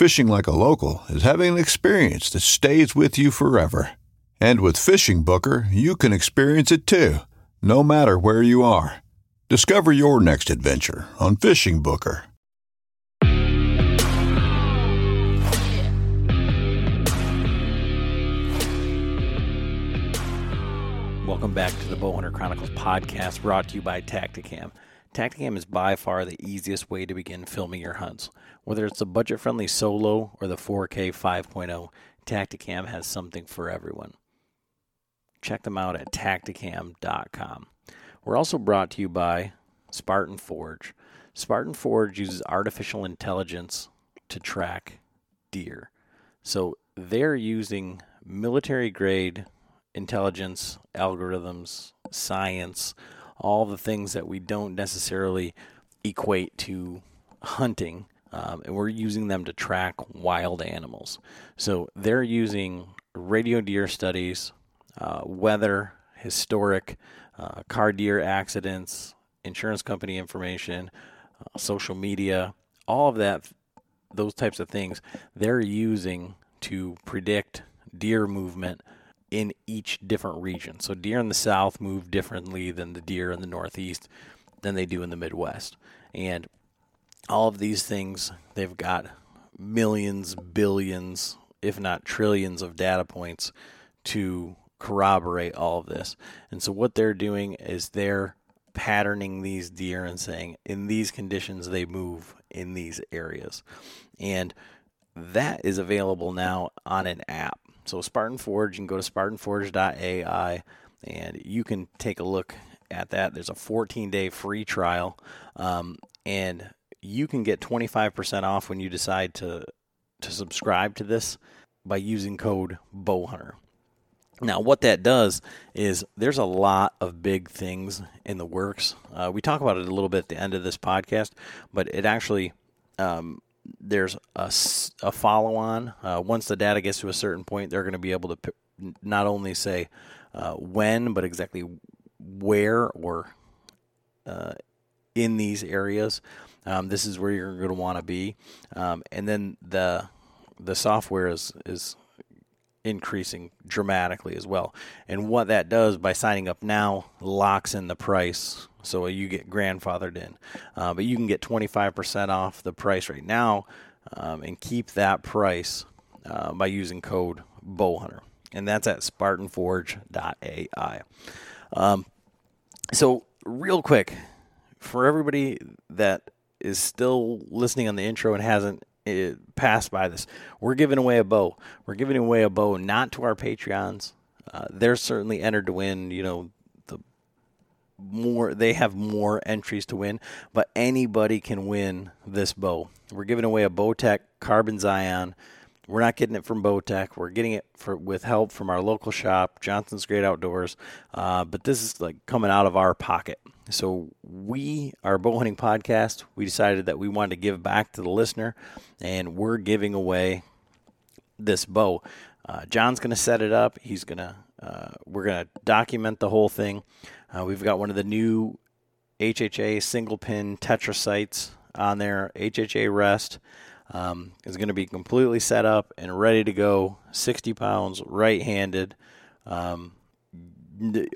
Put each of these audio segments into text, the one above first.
Fishing like a local is having an experience that stays with you forever. And with Fishing Booker, you can experience it too, no matter where you are. Discover your next adventure on Fishing Booker. Welcome back to the Bowhunter Chronicles podcast brought to you by Tactacam. Tactacam is by far the easiest way to begin filming your hunts. Whether it's the budget friendly solo or the 4K 5.0, Tactacam has something for everyone. Check them out at tactacam.com. We're also brought to you by Spartan Forge. Spartan Forge uses artificial intelligence to track deer. So they're using military grade intelligence, algorithms, science, all the things that we don't necessarily equate to hunting. Um, and we're using them to track wild animals. So they're using radio deer studies, uh, weather, historic, uh, car deer accidents, insurance company information, uh, social media, all of that, those types of things, they're using to predict deer movement in each different region. So deer in the south move differently than the deer in the northeast than they do in the Midwest. And all of these things, they've got millions, billions, if not trillions of data points to corroborate all of this. And so what they're doing is they're patterning these deer and saying in these conditions they move in these areas. And that is available now on an app. So Spartan Forge, you can go to spartanforge.ai and you can take a look at that. There's a 14 day free trial, um, and you can get 25% off when you decide to to subscribe to this by using code Bowhunter. Now, what that does is there's a lot of big things in the works. Uh, we talk about it a little bit at the end of this podcast, but it actually um, there's a, a follow on. Uh, once the data gets to a certain point, they're going to be able to p- not only say uh, when, but exactly where or uh, in these areas. Um, this is where you're going to want to be, um, and then the the software is is increasing dramatically as well. And what that does by signing up now locks in the price so you get grandfathered in. Uh, but you can get 25% off the price right now um, and keep that price uh, by using code Bowhunter. And that's at SpartanForge.ai. Um, so, real quick, for everybody that is still listening on the intro and hasn't uh, passed by this, we're giving away a bow. We're giving away a bow not to our Patreons. Uh, they're certainly entered to win, you know, the more they have more entries to win, but anybody can win this bow. We're giving away a Bowtech Carbon Zion. We're not getting it from Bowtech. We're getting it for with help from our local shop, Johnson's Great Outdoors. Uh, but this is like coming out of our pocket. So we, our bow hunting podcast, we decided that we wanted to give back to the listener, and we're giving away this bow. Uh, John's going to set it up. He's going to uh, we're going to document the whole thing. Uh, we've got one of the new HHA single pin Tetra sights on there. HHA rest um, is going to be completely set up and ready to go. 60 pounds, right handed. Um,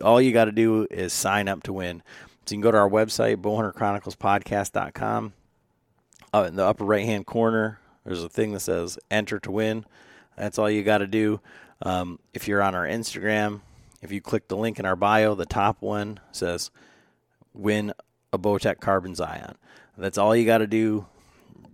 all you got to do is sign up to win. So you can go to our website, bowhunterchroniclespodcast.com. Uh, in the upper right hand corner, there's a thing that says enter to win. That's all you got to do. Um, if you're on our Instagram, if you click the link in our bio, the top one says win a Bowtech Carbon Zion. That's all you got to do.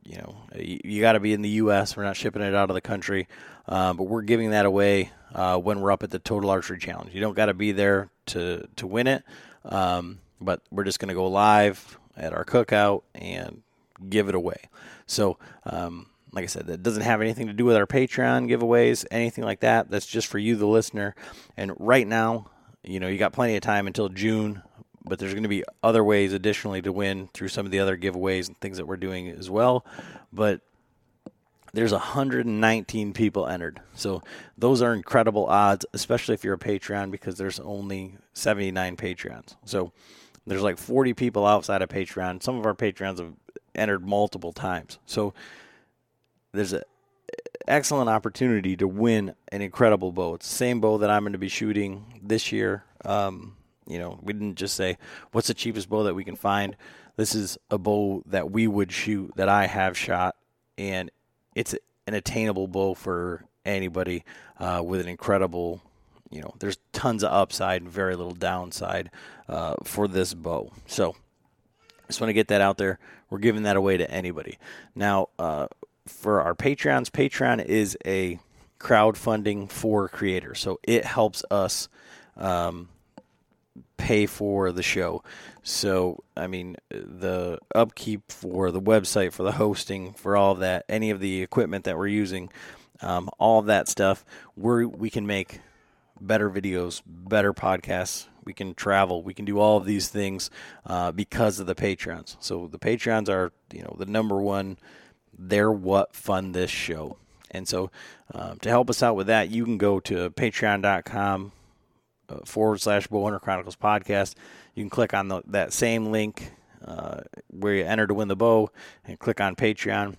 You know, you, you got to be in the U.S. We're not shipping it out of the country, uh, but we're giving that away uh, when we're up at the Total Archery Challenge. You don't got to be there to to win it, um, but we're just going to go live at our cookout and give it away. So, um, like I said, that doesn't have anything to do with our Patreon giveaways, anything like that. That's just for you, the listener. And right now, you know, you got plenty of time until June, but there's going to be other ways additionally to win through some of the other giveaways and things that we're doing as well. But there's 119 people entered. So those are incredible odds, especially if you're a Patreon because there's only 79 Patreons. So there's like 40 people outside of Patreon. Some of our Patreons have entered multiple times. So there's an excellent opportunity to win an incredible bow. It's the same bow that I'm going to be shooting this year. Um, you know, we didn't just say what's the cheapest bow that we can find. This is a bow that we would shoot that I have shot, and it's an attainable bow for anybody uh, with an incredible. You know, there's tons of upside and very little downside uh, for this bow. So, just want to get that out there. We're giving that away to anybody. Now, uh, for our Patreons, Patreon is a crowdfunding for creators. So it helps us um, pay for the show. So, I mean, the upkeep for the website, for the hosting, for all that, any of the equipment that we're using, um, all that stuff, we we can make better videos, better podcasts. We can travel. We can do all of these things uh, because of the Patreons. So the Patreons are, you know, the number one they're what fund this show. And so, um, to help us out with that, you can go to patreon.com uh, forward slash Bowhunter Chronicles podcast. You can click on the, that same link uh, where you enter to win the bow and click on Patreon.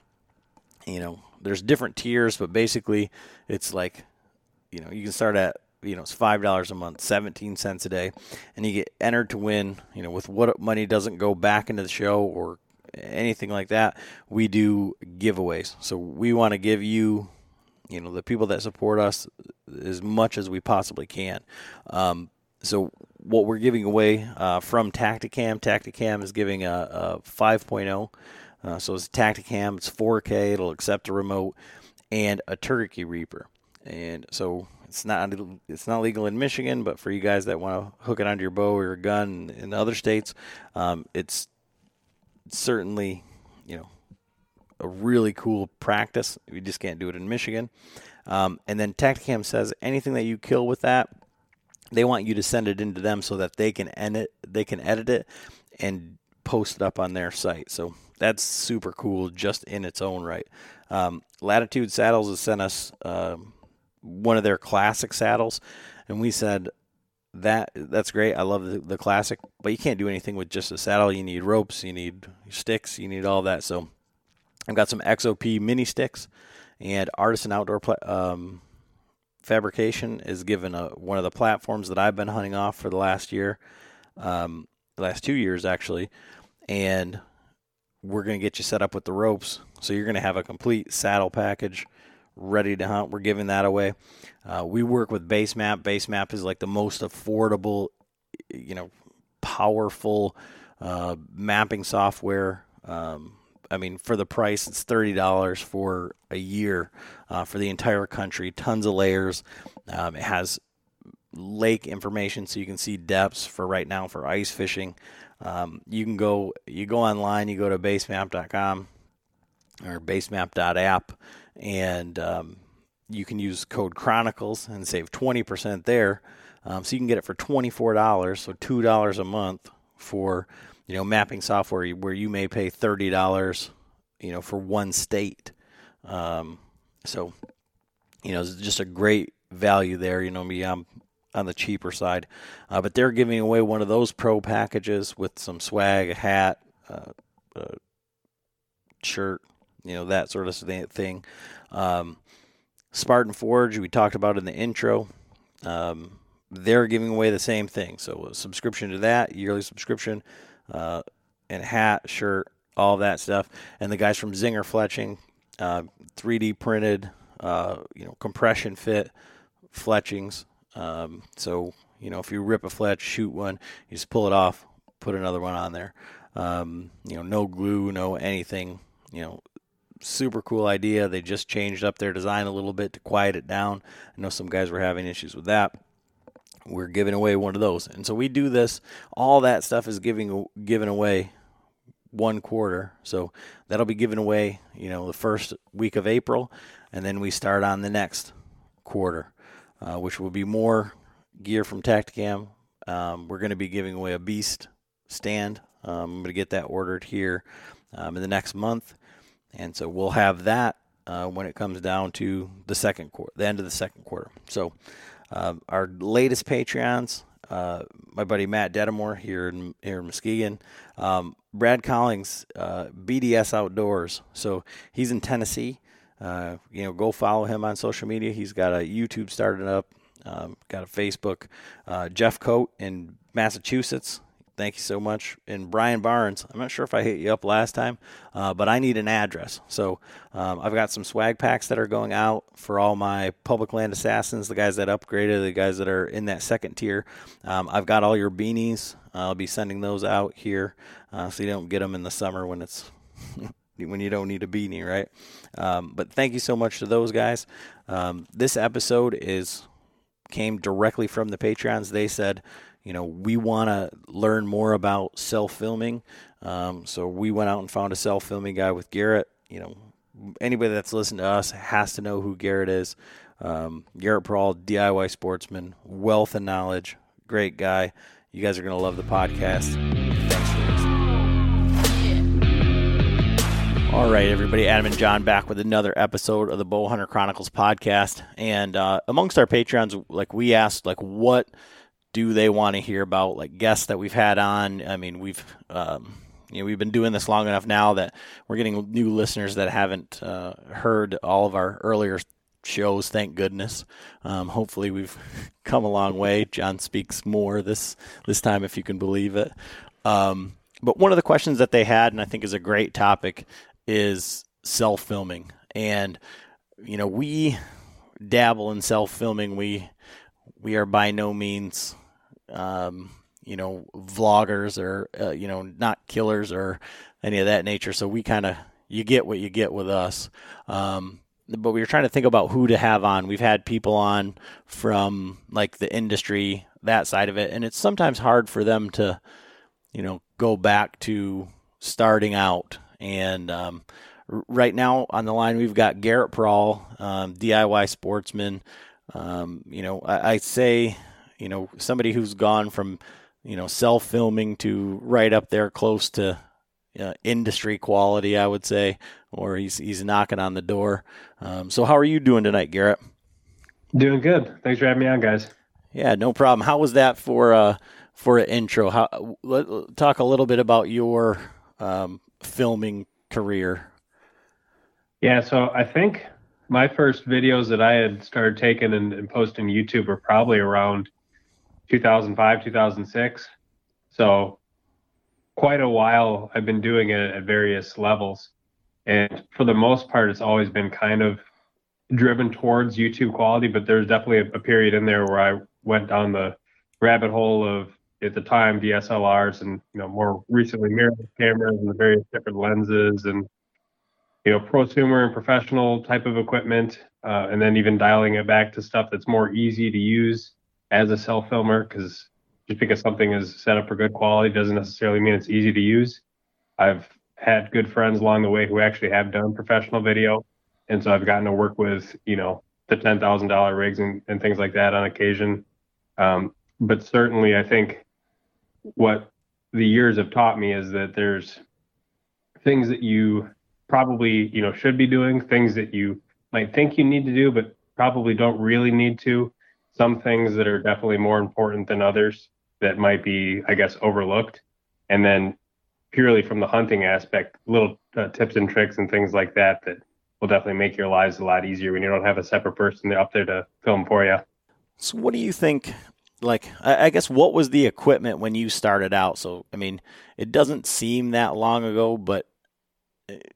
You know, there's different tiers, but basically, it's like, you know, you can start at you know it's five dollars a month, seventeen cents a day, and you get entered to win. You know, with what money doesn't go back into the show or anything like that, we do giveaways. So we want to give you, you know, the people that support us as much as we possibly can. Um, so what we're giving away uh, from Tactacam, Tactacam is giving a, a 5.0. Uh, so it's Tactacam, it's 4K, it'll accept a remote, and a Turkey Reaper. And so it's not it's not legal in Michigan, but for you guys that want to hook it onto your bow or your gun in other states, um, it's certainly, you know, a really cool practice. You just can't do it in Michigan. Um, and then Tactacam says anything that you kill with that, they want you to send it into them so that they can edit they can edit it and post it up on their site. So that's super cool just in its own right. Um, Latitude Saddles has sent us um, one of their classic saddles, and we said that that's great. I love the, the classic, but you can't do anything with just a saddle. You need ropes, you need sticks, you need all that. So I've got some XOP mini sticks, and Artisan Outdoor pla- um, Fabrication is given a, one of the platforms that I've been hunting off for the last year, um, last two years actually, and we're going to get you set up with the ropes. So you're going to have a complete saddle package ready to hunt. We're giving that away. Uh, we work with Basemap. Basemap is like the most affordable, you know, powerful uh, mapping software. Um, I mean, for the price, it's thirty dollars for a year uh, for the entire country. Tons of layers. Um, it has lake information, so you can see depths for right now for ice fishing. Um, you can go, you go online, you go to basemap.com or basemap.app, and um, you can use code Chronicles and save 20% there. Um, so you can get it for $24, so $2 a month for you know mapping software where you may pay $30 you know for one state. Um, so you know it's just a great value there. You know me, I'm on the cheaper side. Uh, but they're giving away one of those pro packages with some swag, a hat, uh, a shirt, you know that sort of thing. Um, Spartan Forge, we talked about in the intro. Um, they're giving away the same thing. So a subscription to that, yearly subscription, uh, and hat, shirt, all that stuff. And the guys from Zinger Fletching, uh, 3D printed, uh, you know, compression fit fletchings. Um, so you know, if you rip a fletch, shoot one, you just pull it off, put another one on there. Um, you know, no glue, no anything. You know, super cool idea. They just changed up their design a little bit to quiet it down. I know some guys were having issues with that. We're giving away one of those, and so we do this. All that stuff is giving given away one quarter. So that'll be given away, you know, the first week of April, and then we start on the next quarter, uh, which will be more gear from Tactacam. Um, we're going to be giving away a Beast stand. Um, I'm going to get that ordered here um, in the next month, and so we'll have that uh, when it comes down to the second quarter, the end of the second quarter. So uh, our latest Patreons, uh, my buddy Matt Dedamore here in here in Muskegon, um, Brad Collings, uh, BDS Outdoors. So he's in Tennessee. Uh, you know, go follow him on social media. He's got a YouTube started up, um, got a Facebook. Uh, Jeff Coat in Massachusetts. Thank you so much. And Brian Barnes, I'm not sure if I hit you up last time, uh, but I need an address. So um, I've got some swag packs that are going out for all my public land assassins, the guys that upgraded, the guys that are in that second tier. Um, I've got all your beanies. I'll be sending those out here uh, so you don't get them in the summer when it's. when you don't need a beanie, right? Um, but thank you so much to those guys. Um, this episode is came directly from the Patreons. They said, you know, we want to learn more about self filming. Um, so we went out and found a self filming guy with Garrett. You know, anybody that's listened to us has to know who Garrett is. Um, Garrett Prahl, DIY sportsman, wealth of knowledge, great guy. You guys are going to love the podcast. All right, everybody. Adam and John back with another episode of the Bowhunter Chronicles podcast. And uh, amongst our patrons, like we asked, like what do they want to hear about like guests that we've had on? I mean, we've um, you know we've been doing this long enough now that we're getting new listeners that haven't uh, heard all of our earlier shows. Thank goodness. Um, hopefully, we've come a long way. John speaks more this this time, if you can believe it. Um, but one of the questions that they had, and I think is a great topic, is self filming. And you know, we dabble in self filming. We we are by no means um, you know, vloggers or uh, you know, not killers or any of that nature. So we kind of you get what you get with us. Um, but we were trying to think about who to have on. We've had people on from like the industry, that side of it, and it's sometimes hard for them to, you know, go back to starting out. And um, right now on the line, we've got Garrett Prahl, um, DIY sportsman. Um, you know, I, I say you know, somebody who's gone from, you know, self filming to right up there close to uh, industry quality, I would say, or he's he's knocking on the door. Um, so, how are you doing tonight, Garrett? Doing good. Thanks for having me on, guys. Yeah, no problem. How was that for uh for an intro? How let, talk a little bit about your um, filming career. Yeah, so I think my first videos that I had started taking and, and posting YouTube were probably around 2005, 2006. So quite a while I've been doing it at various levels. And for the most part, it's always been kind of driven towards YouTube quality, but there's definitely a, a period in there where I went down the rabbit hole of at the time DSLRs and you know more recently mirrorless cameras and the various different lenses and you know prosumer and professional type of equipment uh, and then even dialing it back to stuff that's more easy to use as a cell filmer because just because something is set up for good quality doesn't necessarily mean it's easy to use. I've had good friends along the way who actually have done professional video, and so I've gotten to work with you know the ten thousand dollar rigs and, and things like that on occasion. Um, but certainly, I think what the years have taught me is that there's things that you probably you know should be doing, things that you might think you need to do, but probably don't really need to some things that are definitely more important than others that might be, I guess, overlooked. And then purely from the hunting aspect, little uh, tips and tricks and things like that that will definitely make your lives a lot easier when you don't have a separate person up there to film for you. So, what do you think? Like, I guess, what was the equipment when you started out? So, I mean, it doesn't seem that long ago, but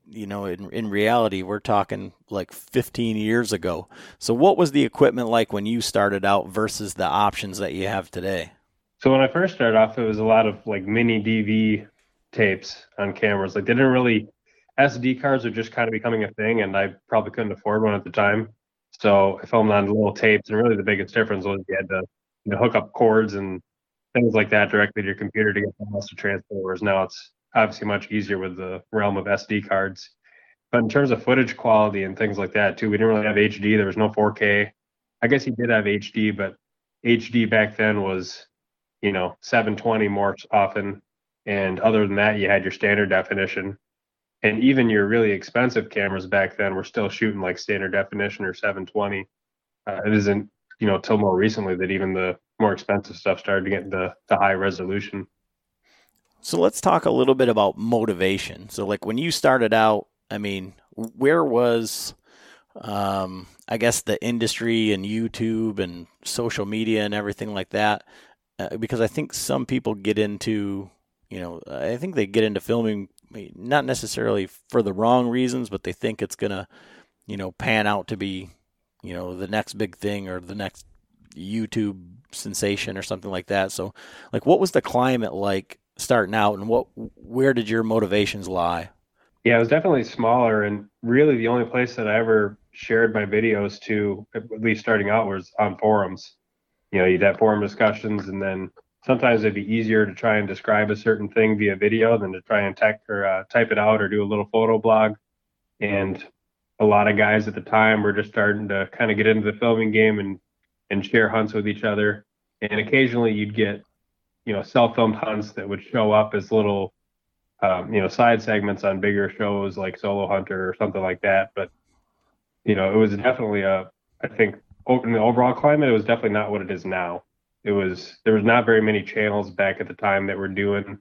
you know, in in reality, we're talking like 15 years ago. So, what was the equipment like when you started out versus the options that you have today? So, when I first started off, it was a lot of like mini DV tapes on cameras. Like, they didn't really SD cards are just kind of becoming a thing, and I probably couldn't afford one at the time. So I filmed on little tapes, and really the biggest difference was you had to you know, hook up cords and things like that directly to your computer to get the files to transfer. Whereas now it's obviously much easier with the realm of SD cards. But in terms of footage quality and things like that too, we didn't really have HD. There was no 4K. I guess he did have HD, but HD back then was, you know, 720 more often. And other than that, you had your standard definition and even your really expensive cameras back then were still shooting like standard definition or 720 uh, it isn't you know till more recently that even the more expensive stuff started to get the, the high resolution so let's talk a little bit about motivation so like when you started out i mean where was um, i guess the industry and youtube and social media and everything like that uh, because i think some people get into you know i think they get into filming not necessarily for the wrong reasons, but they think it's gonna, you know, pan out to be, you know, the next big thing or the next YouTube sensation or something like that. So, like, what was the climate like starting out, and what where did your motivations lie? Yeah, it was definitely smaller, and really the only place that I ever shared my videos to, at least starting out, was on forums. You know, you'd have forum discussions, and then sometimes it'd be easier to try and describe a certain thing via video than to try and tech or uh, type it out or do a little photo blog. And a lot of guys at the time were just starting to kind of get into the filming game and and share hunts with each other. And occasionally you'd get, you know, self-filmed hunts that would show up as little, um, you know, side segments on bigger shows like Solo Hunter or something like that. But you know, it was definitely a, I think, in the overall climate, it was definitely not what it is now it was there was not very many channels back at the time that were doing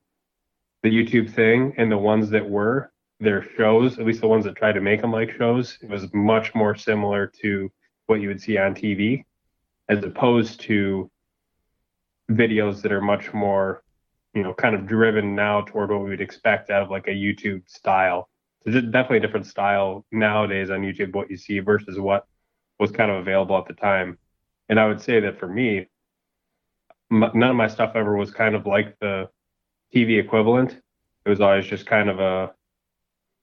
the YouTube thing, and the ones that were their shows, at least the ones that tried to make them like shows, it was much more similar to what you would see on TV, as opposed to videos that are much more, you know, kind of driven now toward what we would expect out of like a YouTube style. So there's definitely a different style nowadays on YouTube what you see versus what was kind of available at the time. And I would say that for me, none of my stuff ever was kind of like the TV equivalent. It was always just kind of a,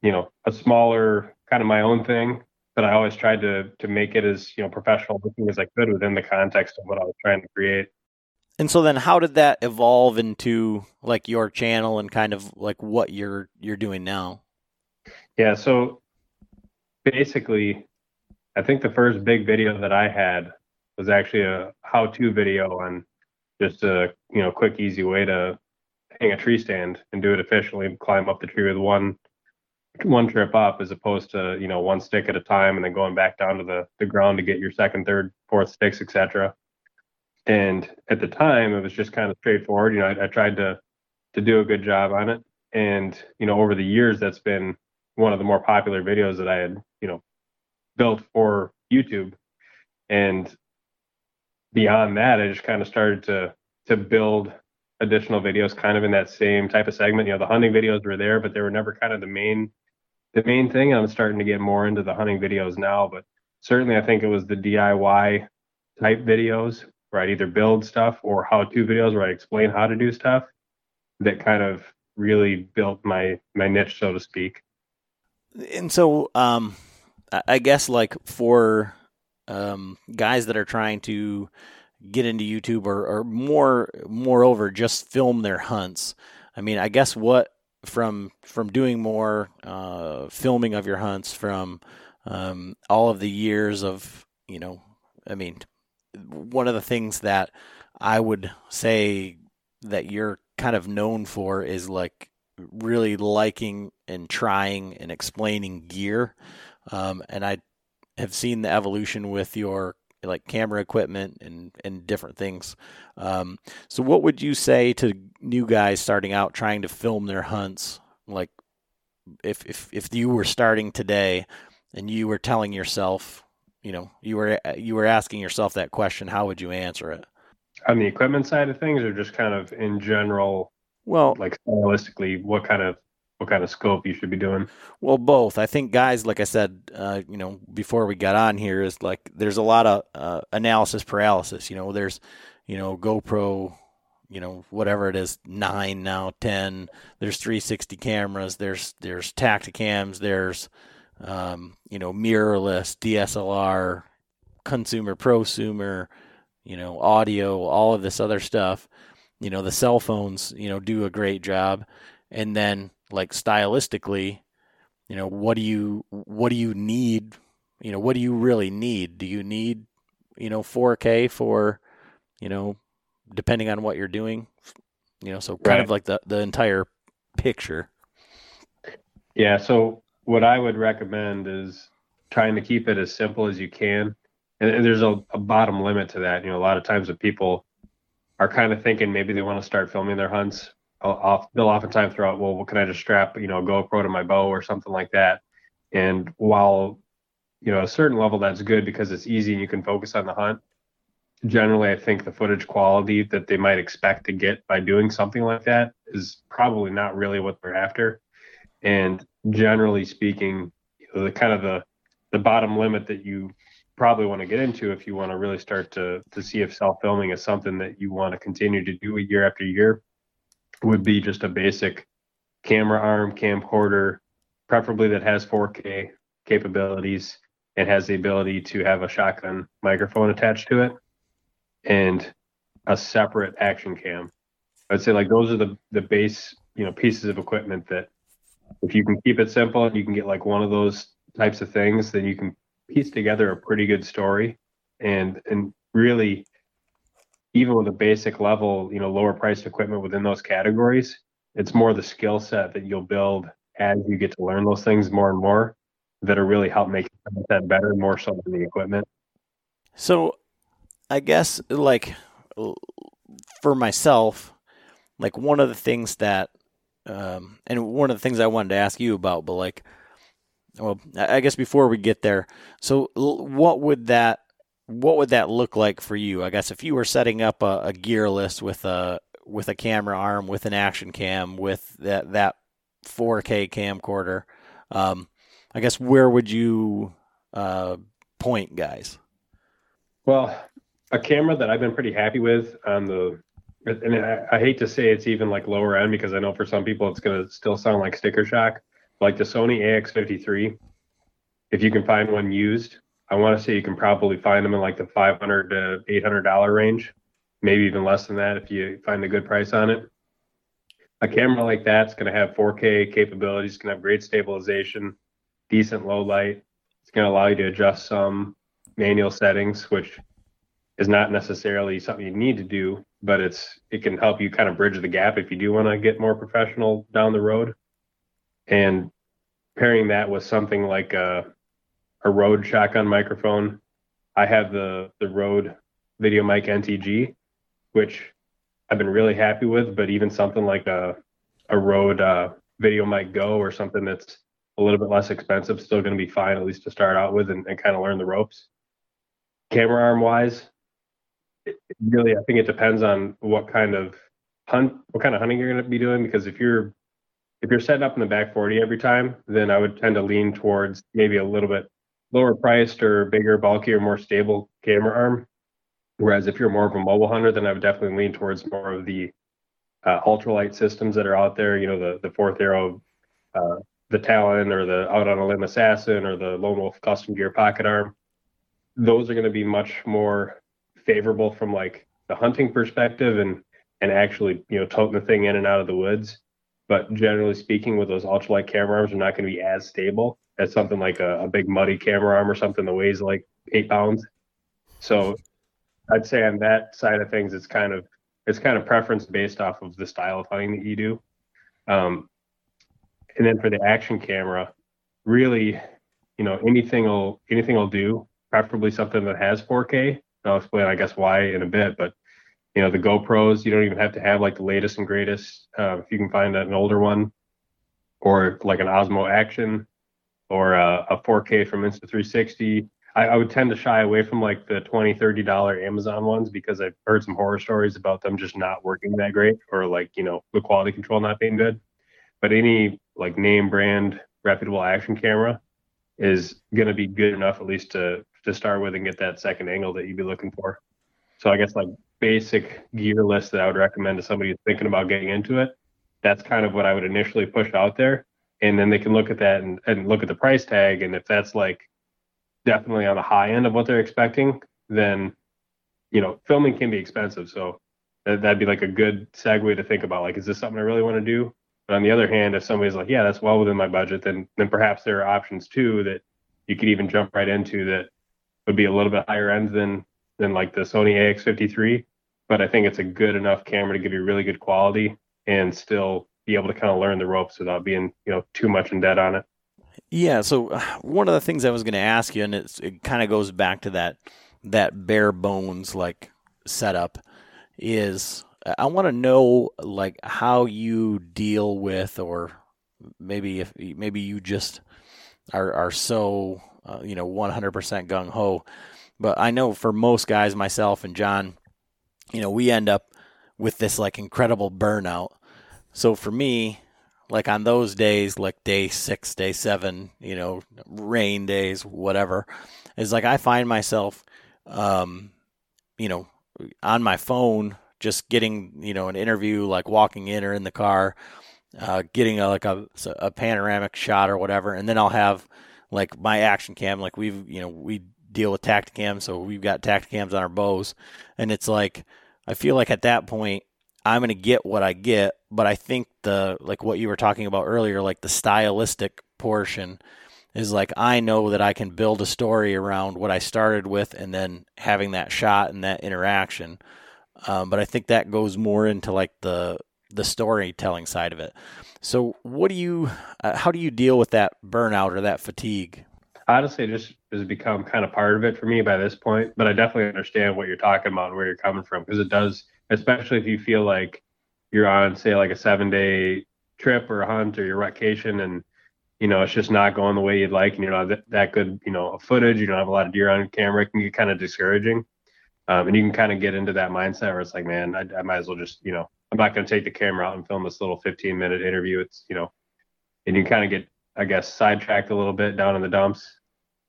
you know, a smaller kind of my own thing. But I always tried to to make it as you know professional looking as I could within the context of what I was trying to create. And so then, how did that evolve into like your channel and kind of like what you're you're doing now? Yeah. So basically, I think the first big video that I had was actually a how-to video on just a you know quick easy way to hang a tree stand and do it efficiently climb up the tree with one one trip up as opposed to you know one stick at a time and then going back down to the, the ground to get your second third fourth sticks etc and at the time it was just kind of straightforward you know I, I tried to to do a good job on it and you know over the years that's been one of the more popular videos that i had you know built for youtube and beyond that, I just kind of started to to build additional videos kind of in that same type of segment. You know, the hunting videos were there, but they were never kind of the main the main thing. I'm starting to get more into the hunting videos now, but certainly I think it was the DIY type videos where I'd either build stuff or how to videos where I explain how to do stuff that kind of really built my my niche, so to speak. And so, um, I guess like for um, guys that are trying to get into YouTube or, or more moreover just film their hunts. I mean, I guess what from from doing more uh, filming of your hunts from um, all of the years of you know, I mean, one of the things that I would say that you're kind of known for is like really liking and trying and explaining gear. Um, and I have seen the evolution with your like camera equipment and and different things. Um, so, what would you say to new guys starting out trying to film their hunts? Like, if if if you were starting today and you were telling yourself, you know, you were you were asking yourself that question, how would you answer it? On the equipment side of things, or just kind of in general, Well, like stylistically, what kind of what kind of scope you should be doing? Well, both. I think guys, like I said, uh, you know, before we got on here, is like there's a lot of uh, analysis paralysis. You know, there's, you know, GoPro, you know, whatever it is, nine now, ten. There's 360 cameras. There's there's Tactacams. There's, um, you know, mirrorless DSLR, consumer, prosumer, you know, audio, all of this other stuff. You know, the cell phones, you know, do a great job, and then like stylistically you know what do you what do you need you know what do you really need do you need you know 4k for you know depending on what you're doing you know so kind Right. of like the the entire picture Yeah. So what I would recommend is trying to keep it as simple as you can. And, and there's a, a bottom limit to that. You know, a lot of times that people are kind of thinking maybe they want to start filming their hunts. They'll oftentimes throw out, well, what can I just strap, you know, a GoPro to my bow or something like that. And while, you know, a certain level that's good because it's easy and you can focus on the hunt. Generally, I think the footage quality that they might expect to get by doing something like that is probably not really what they're after and generally speaking the kind of the the bottom limit that you probably want to get into if you want to really start to to see if self filming is something that you want to continue to do year after year would be just a basic camera arm camcorder preferably that has 4k capabilities and has the ability to have a shotgun microphone attached to it and a separate action cam. I'd say like those are the the base you know pieces of equipment that if you can keep it simple and you can get like one of those types of things, then you can piece together a pretty good story. And and really, even with a basic level, you know, lower priced equipment within those categories, it's more the skill set that you'll build as you get to learn those things more and more that'll really help make that better, more so than the equipment. so i guess like for myself like one of the things that um and one of the things i wanted to ask you about but like well i guess before we get there so what would that what would that look like for you? I guess if you were setting up a, a gear list with a with a camera arm with an action cam with that that 4k camcorder um i guess where would you uh point guys? Well, a camera that I've been pretty happy with on the, and I, I hate to say it's even like lower end because I know for some people it's going to still sound like sticker shock. Like the Sony AX53, if you can find one used, I want to say you can probably find them in like the 500 to 800 dollar range, maybe even less than that if you find a good price on it. A camera like that's going to have 4K capabilities, going to have great stabilization, decent low light. It's going to allow you to adjust some manual settings, which is not necessarily something you need to do, but it's it can help you kind of bridge the gap if you do want to get more professional down the road. And pairing that with something like a a Rode shotgun microphone, I have the the Rode Video Mic NTG, which I've been really happy with. But even something like a a Rode uh, Video Mic Go or something that's a little bit less expensive, still going to be fine at least to start out with and, and kind of learn the ropes. Camera arm wise, really I think it depends on what kind of hunt, what kind of hunting you're going to be doing. Because if you're if you're setting up in the back 40 every time, then I would tend to lean towards maybe a little bit lower priced or bigger, bulkier, more stable camera arm. Whereas if you're more of a mobile hunter, then I would definitely lean towards more of the uh, ultralight systems that are out there. You know, the the fourth arrow, uh, the Talon, or the Out on a Limb Assassin, or the Lone Wolf Custom Gear Pocket Arm. Those are going to be much more favorable from like the hunting perspective and and actually you know toting the thing in and out of the woods. But generally speaking, with those ultralight camera arms, are not going to be as stable as something like a, a big muddy camera arm or something that weighs like eight pounds. So I'd say on that side of things, it's kind of it's kind of preference based off of the style of hunting that you do. Um, and then for the action camera, really, you know, anything will anything will do. preferably something that has 4K. I'll explain, I guess, why in a bit. But you know, the GoPros, you don't even have to have like the latest and greatest. Uh, if you can find an older one, or like an Osmo Action, or a, a 4K from Insta360. I, I, would tend to shy away from like the 20 30 dollar amazon ones because i've heard some horror stories about them just not working that great or like you know the quality control not being good but any like name brand reputable action camera is going to be good enough at least to to start with and get that second angle that you'd be looking for. So i guess like basic gear list that i would recommend to somebody who's thinking about getting into it that's kind of what i would initially push out there. And then they can look at that and, and look at the price tag. And if that's like definitely on the high end of what they're expecting then you know filming can be expensive. So that, that'd be like a good segue to think about like is this something i really want to do? But on the other hand if somebody's like yeah that's well within my budget then then perhaps there are options too that you could even jump right into that would be a little bit higher end than than like the sony ax53 but i think it's a good enough camera to give you really good quality and still be able to kind of learn the ropes without being you know too much in debt on it. Yeah. So one of the things I was going to ask you, and it kind of goes back to that that bare bones like setup, is I want to know like how you deal with, or maybe if maybe you just are are so uh, you know 100% gung ho. But I know for most guys, myself and John, you know, we end up with this like incredible burnout so for me, like on those days, like day six, day seven, you know, rain days, whatever, is like I find myself, um, you know, on my phone, just getting, you know, an interview, like walking in or in the car, uh, getting a, like a, a panoramic shot or whatever. And then I'll have like my action cam, like we've, you know, we deal with Tactacam. So we've got Tactacams on our bows. And it's like, I feel like at that point, I'm going to get what I get. But I think the, like what you were talking about earlier, like the stylistic portion is like, I know that I can build a story around what I started with and then having that shot and that interaction. Um, but I think that goes more into like the, the storytelling side of it. So, what do you, uh, how do you deal with that burnout or that fatigue? Honestly, just has become kind of part of it for me by this point. But I definitely understand what you're talking about and where you're coming from because it does especially if you feel like you're on, say, like a seven day trip or a hunt or your vacation and you know it's just not going the way you'd like and you're not that, that good you know a footage you don't have a lot of deer on camera it can get kind of discouraging um, and you can kind of get into that mindset where it's like man I, I might as well just you know i'm not going to take the camera out and film this little 15 minute interview it's you know and you kind of get i guess sidetracked a little bit down in the dumps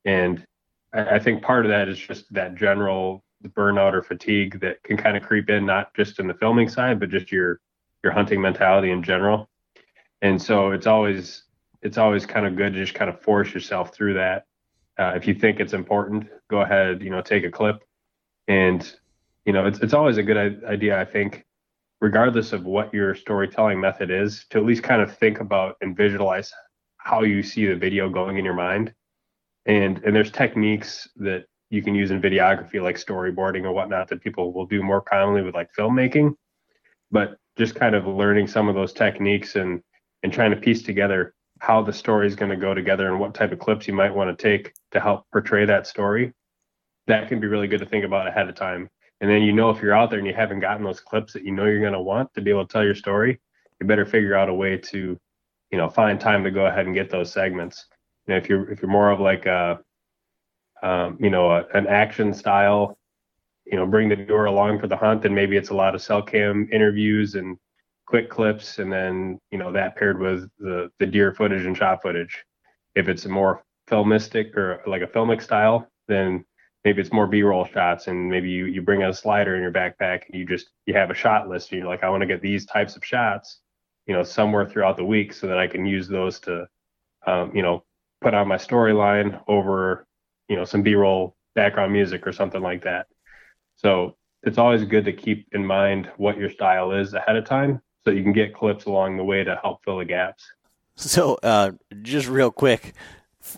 and I, I think part of that is just that general burnout or fatigue that can kind of creep in, not just in the filming side, but just your your hunting mentality in general. And so it's always it's always kind of good to just kind of force yourself through that. Uh, if you think it's important, go ahead, you know, take a clip, and you know, it's it's always a good idea, I think, regardless of what your storytelling method is, to at least kind of think about and visualize how you see the video going in your mind. And and there's techniques that you can use in videography like storyboarding or whatnot that people will do more commonly with like filmmaking but just kind of learning some of those techniques and and trying to piece together how the story is going to go together and what type of clips you might want to take to help portray that story that can be really good to think about ahead of time and then you know if you're out there and you haven't gotten those clips that you know you're going to want to be able to tell your story you better figure out a way to you know find time to go ahead and get those segments know, if you're if you're more of like a um, you know, a, an action style, you know, bring the viewer along for the hunt. And maybe it's a lot of cell cam interviews and quick clips. And then, you know, that paired with the, the deer footage and shot footage. If it's a more filmistic or like a filmic style, then maybe it's more b-roll shots and maybe you, you bring a slider in your backpack and you just you have a shot list and you're like i want to get these types of shots you know somewhere throughout the week so that i can use those to um, you know put on my storyline over you know some b-roll background music or something like that. So it's always good to keep in mind what your style is ahead of time so you can get clips along the way to help fill the gaps. So uh, just real quick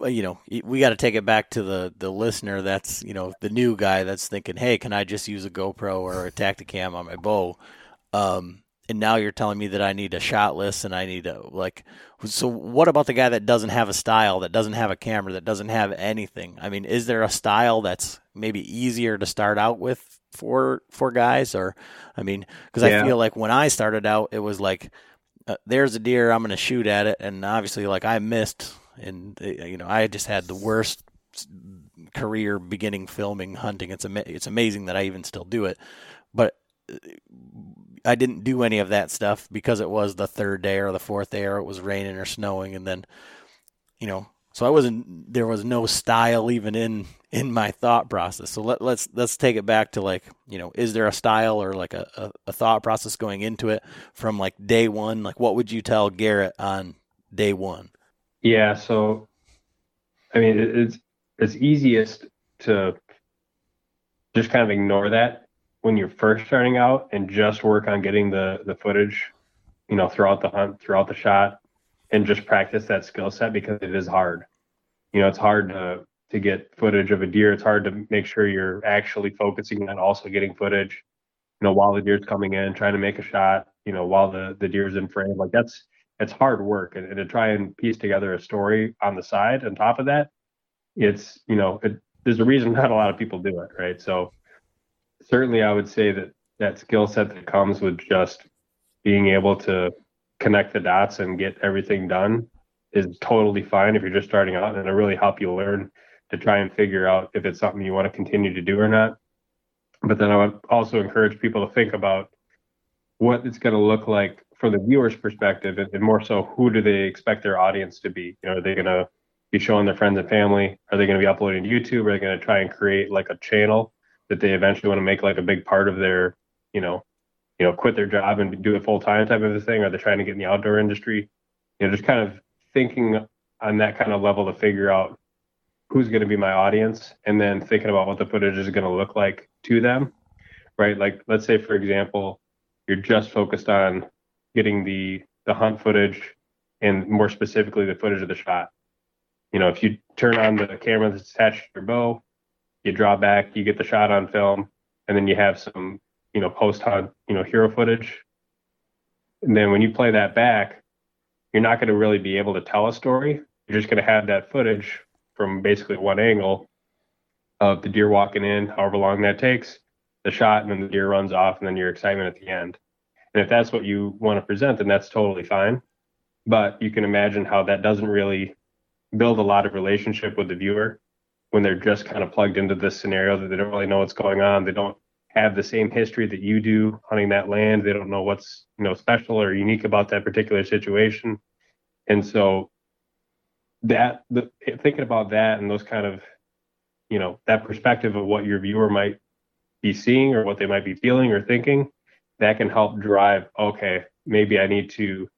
you know we got to take it back to the the listener that's you know the new guy that's thinking hey can i just use a gopro or a Tactacam on my bow? Um, and now you're telling me that I need a shot list and I need a like so what about the guy that doesn't have a style that doesn't have a camera that doesn't have anything? I mean is there a style that's maybe easier to start out with for for guys? Or I mean because yeah. I feel like when I started out it was like uh, there's a deer I'm going to shoot at it. And obviously like I missed and uh, you know I just had the worst career beginning filming hunting it's ama- it's amazing that I even still do it but uh, I didn't do any of that stuff because it was the third day or the fourth day or it was raining or snowing and then you know so I wasn't there was no style even in in my thought process. So let, let's let's take it back to like you know is there a style or like a, a, a thought process going into it from like day one? Like what would you tell Garrett on day one? Yeah, so I mean it's it's easiest to just kind of ignore that when you're first starting out and just work on getting the the footage, you know, throughout the hunt, throughout the shot, and just practice that skill set because it is hard. You know, it's hard to to get footage of a deer. It's hard to make sure you're actually focusing on also getting footage, you know, while the deer's coming in, trying to make a shot, you know, while the the deer's in frame. Like that's it's hard work, and, and to try and piece together a story on the side on top of that, it's you know, it, there's a reason not a lot of people do it, right? So certainly I would say that that skill set that comes with just being able to connect the dots and get everything done is totally fine if you're just starting out and it'll really help you learn to try and figure out if it's something you want to continue to do or not. But then I would also encourage people to think about what it's going to look like from the viewer's perspective and, more so who do they expect their audience to be? You know, are they going to be showing their friends and family? Are they going to be uploading to YouTube? Are they going to try and create like a channel that they eventually want to make like a big part of their, you know, you know, quit their job and do it full time type of a thing? Are they trying to get in the outdoor industry? You know, just kind of thinking on that kind of level to figure out who's going to be my audience and then thinking about what the footage is going to look like to them, right? Like, let's say, for example, you're just focused on getting the the hunt footage and more specifically the footage of the shot. You know, if you turn on the camera that's attached to your bow you draw back, you get the shot on film, and then you have some, you know, post hunt, you know, hero footage. And then when you play that back, you're not going to really be able to tell a story. You're just going to have that footage from basically one angle of the deer walking in, however long that takes, the shot, and then the deer runs off, and then your excitement at the end. And if that's what you want to present, then that's totally fine. But you can imagine how that doesn't really build a lot of relationship with the viewer when they're just kind of plugged into this scenario that they don't really know what's going on. They don't have the same history that you do hunting that land. They don't know what's you know special or unique about that particular situation. And so that the, thinking about that and those kind of you know that perspective of what your viewer might be seeing or what they might be feeling or thinking that can help drive okay maybe i need to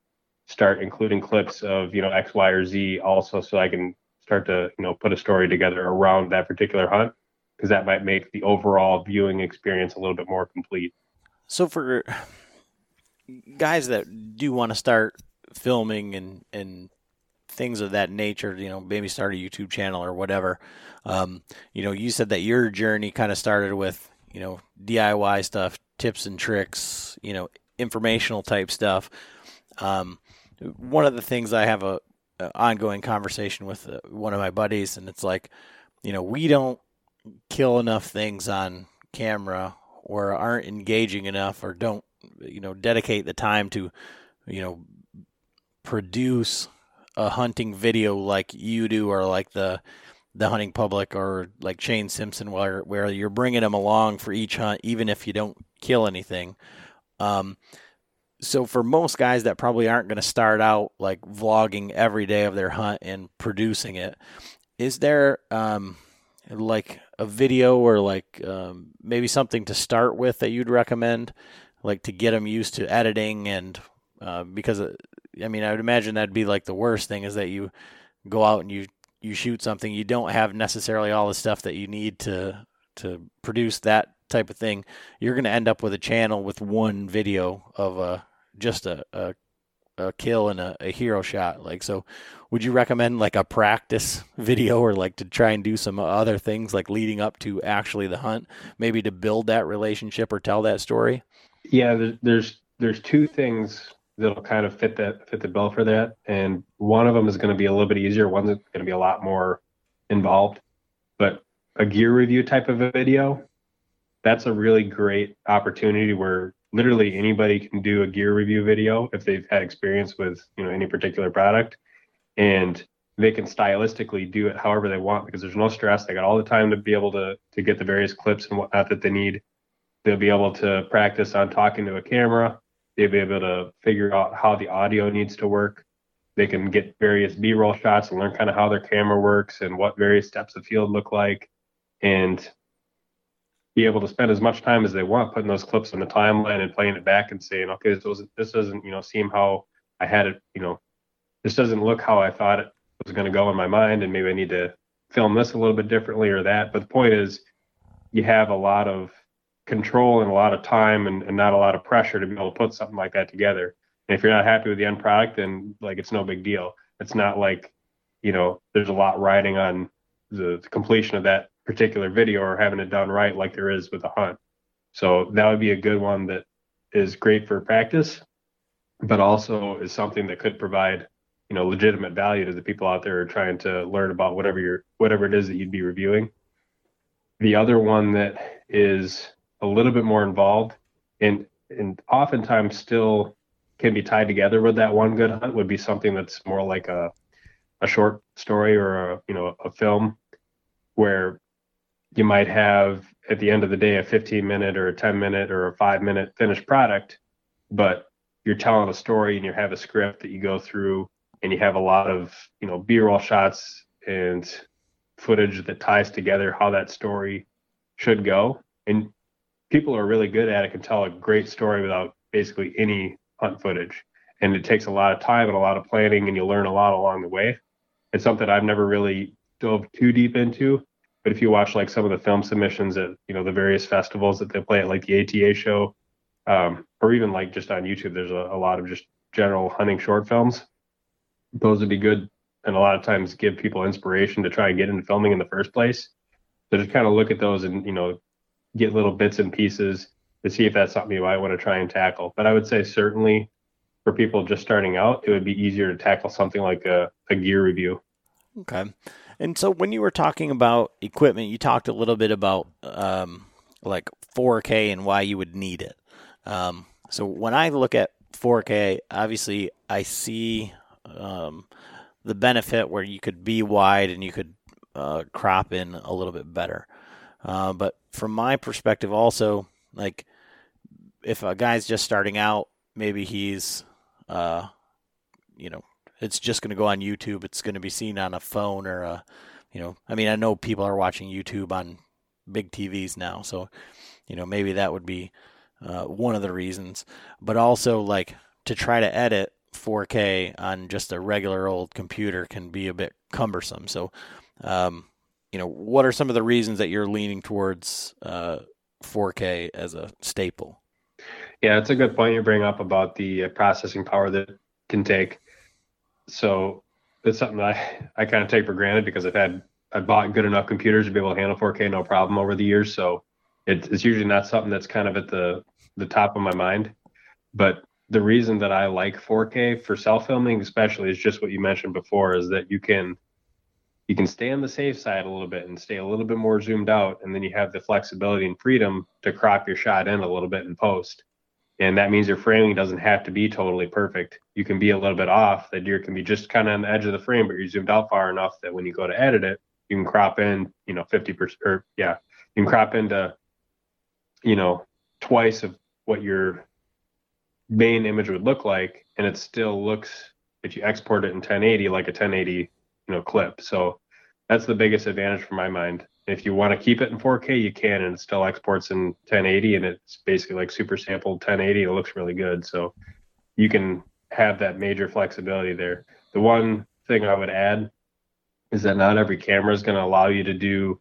start including clips of you know x y or z also so i can start to you know put a story together around that particular hunt because that might make the overall viewing experience a little bit more complete. So for guys that do want to start filming and and things of that nature, you know, maybe start a YouTube channel or whatever. Um, you know, you said that your journey kind of started with, you know, DIY stuff, tips and tricks, you know, informational type stuff. Um, one of the things I have a, uh, ongoing conversation with uh, one of my buddies, and it's like, you know, we don't kill enough things on camera or aren't engaging enough or don't, you know, dedicate the time to, you know, produce a hunting video like you do or like the the hunting public or like Shane Simpson where where you're bringing them along for each hunt even if you don't kill anything. Um, so for most guys that probably aren't going to start out like vlogging every day of their hunt and producing it, is there um, like a video or like um, maybe something to start with that you'd recommend, like to get them used to editing and uh, because uh, I mean I would imagine that'd be like the worst thing is that you go out and you you shoot something you don't have necessarily all the stuff that you need to to produce that type of thing, you're going to end up with a channel with one video of a just a, a, a kill and a, a, hero shot. Like, so would you recommend like a practice video or like to try and do some other things like leading up to actually the hunt, maybe to build that relationship or tell that story? Yeah, there's there's two things that'll kind of fit that fit the bill for that, and one of them is going to be a little bit easier. One's going to be a lot more involved, but a gear review type of a video, that's a really great opportunity where literally anybody can do a gear review video if they've had experience with you know any particular product, and they can stylistically do it however they want because there's no stress. They got all the time to be able to to get the various clips and whatnot that they need. They'll be able to practice on talking to a camera. They'll be able to figure out how the audio needs to work. They can get various B-roll shots and learn kind of how their camera works and what various depths of field look like, and be able to spend as much time as they want putting those clips on the timeline and playing it back and saying, okay, this doesn't this doesn't you know seem how I had it, you know, this doesn't look how I thought it was going to go in my mind, and maybe I need to film this a little bit differently or that. But the point is, you have a lot of control and a lot of time and, and not a lot of pressure to be able to put something like that together. And if you're not happy with the end product, then like it's no big deal. It's not like, you know, there's a lot riding on the, the completion of that particular video or having it done right like there is with a hunt. So that would be a good one that is great for practice, but also is something that could provide, you know, legitimate value to the people out there trying to learn about whatever you're whatever it is that you'd be reviewing. The other one that is a little bit more involved and and oftentimes still can be tied together with that one good hunt would be something that's more like a a short story or a you know a film where you might have at the end of the day a 15 minute or a 10 minute or a 5 minute finished product but you're telling a story and you have a script that you go through and you have a lot of you know b-roll shots and footage that ties together how that story should go. And people are really good at it can tell a great story without basically any hunt footage. And it takes a lot of time and a lot of planning and you learn a lot along the way. It's something i've never really dove too deep into but if you watch like some of the film submissions at you know the various festivals that they play at like the ata show um, or even like just on youtube there's a, a lot of just general hunting short films those would be good and a lot of times give people inspiration to try and get into filming in the first place so just kind of look at those and you know get little bits and pieces to see if that's something you might want to try and tackle. But I would say certainly for people just starting out, it would be easier to tackle something like a, a gear review. Okay. And so when you were talking about equipment, you talked a little bit about um, like 4K and why you would need it. Um, so when I look at 4K, obviously I see um, the benefit where you could be wide and you could uh, crop in a little bit better. Uh, but from my perspective, also, like if a guy's just starting out, maybe he's, uh, you know, it's just going to go on YouTube. It's going to be seen on a phone or a, you know, I mean, I know people are watching YouTube on big TVs now, so you know maybe that would be uh, one of the reasons. But also, like to try to edit 4K on just a regular old computer can be a bit cumbersome. So, um, you know, what are some of the reasons that you're leaning towards uh, 4K as a staple? Yeah, it's a good point you bring up about the uh, processing power that can take. So it's something that I, I kind of take for granted because I've had I bought good enough computers to be able to handle 4K no problem over the years. So it, it's usually not something that's kind of at the the top of my mind. But the reason that I like 4K for self filming, especially, is just what you mentioned before, is that you can you can stay on the safe side a little bit and stay a little bit more zoomed out and then you have the flexibility and freedom to crop your shot in a little bit in post and that means your framing doesn't have to be totally perfect you can be a little bit off the deer can be just kind of on the edge of the frame but you're zoomed out far enough that when you go to edit it you can crop in you know 50% or yeah you can crop into you know twice of what your main image would look like and it still looks if you export it in 1080 like a 1080 you know clip. So that's the biggest advantage for my mind. If you want to keep it in 4K, you can, and it still exports in 1080, and it's basically like super sampled 1080. It looks really good, so you can have that major flexibility there. The one thing I would add is that not every camera is going to allow you to do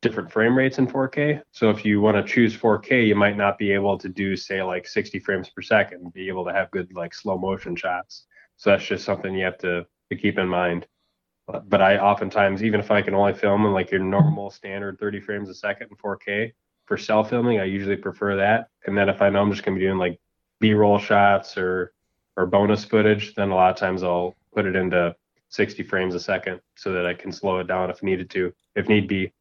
different frame rates in 4K. So if you want to choose 4K, you might not be able to do say like 60 frames per second, be able to have good like slow motion shots. So that's just something you have to to keep in mind but I oftentimes, even if I can only film in like your normal standard 30 frames a second in 4K for self filming, I usually prefer that. And then if I know I'm just going to be doing like B-roll shots or or bonus footage, then a lot of times I'll put it into 60 frames a second so that I can slow it down if needed to, if need be.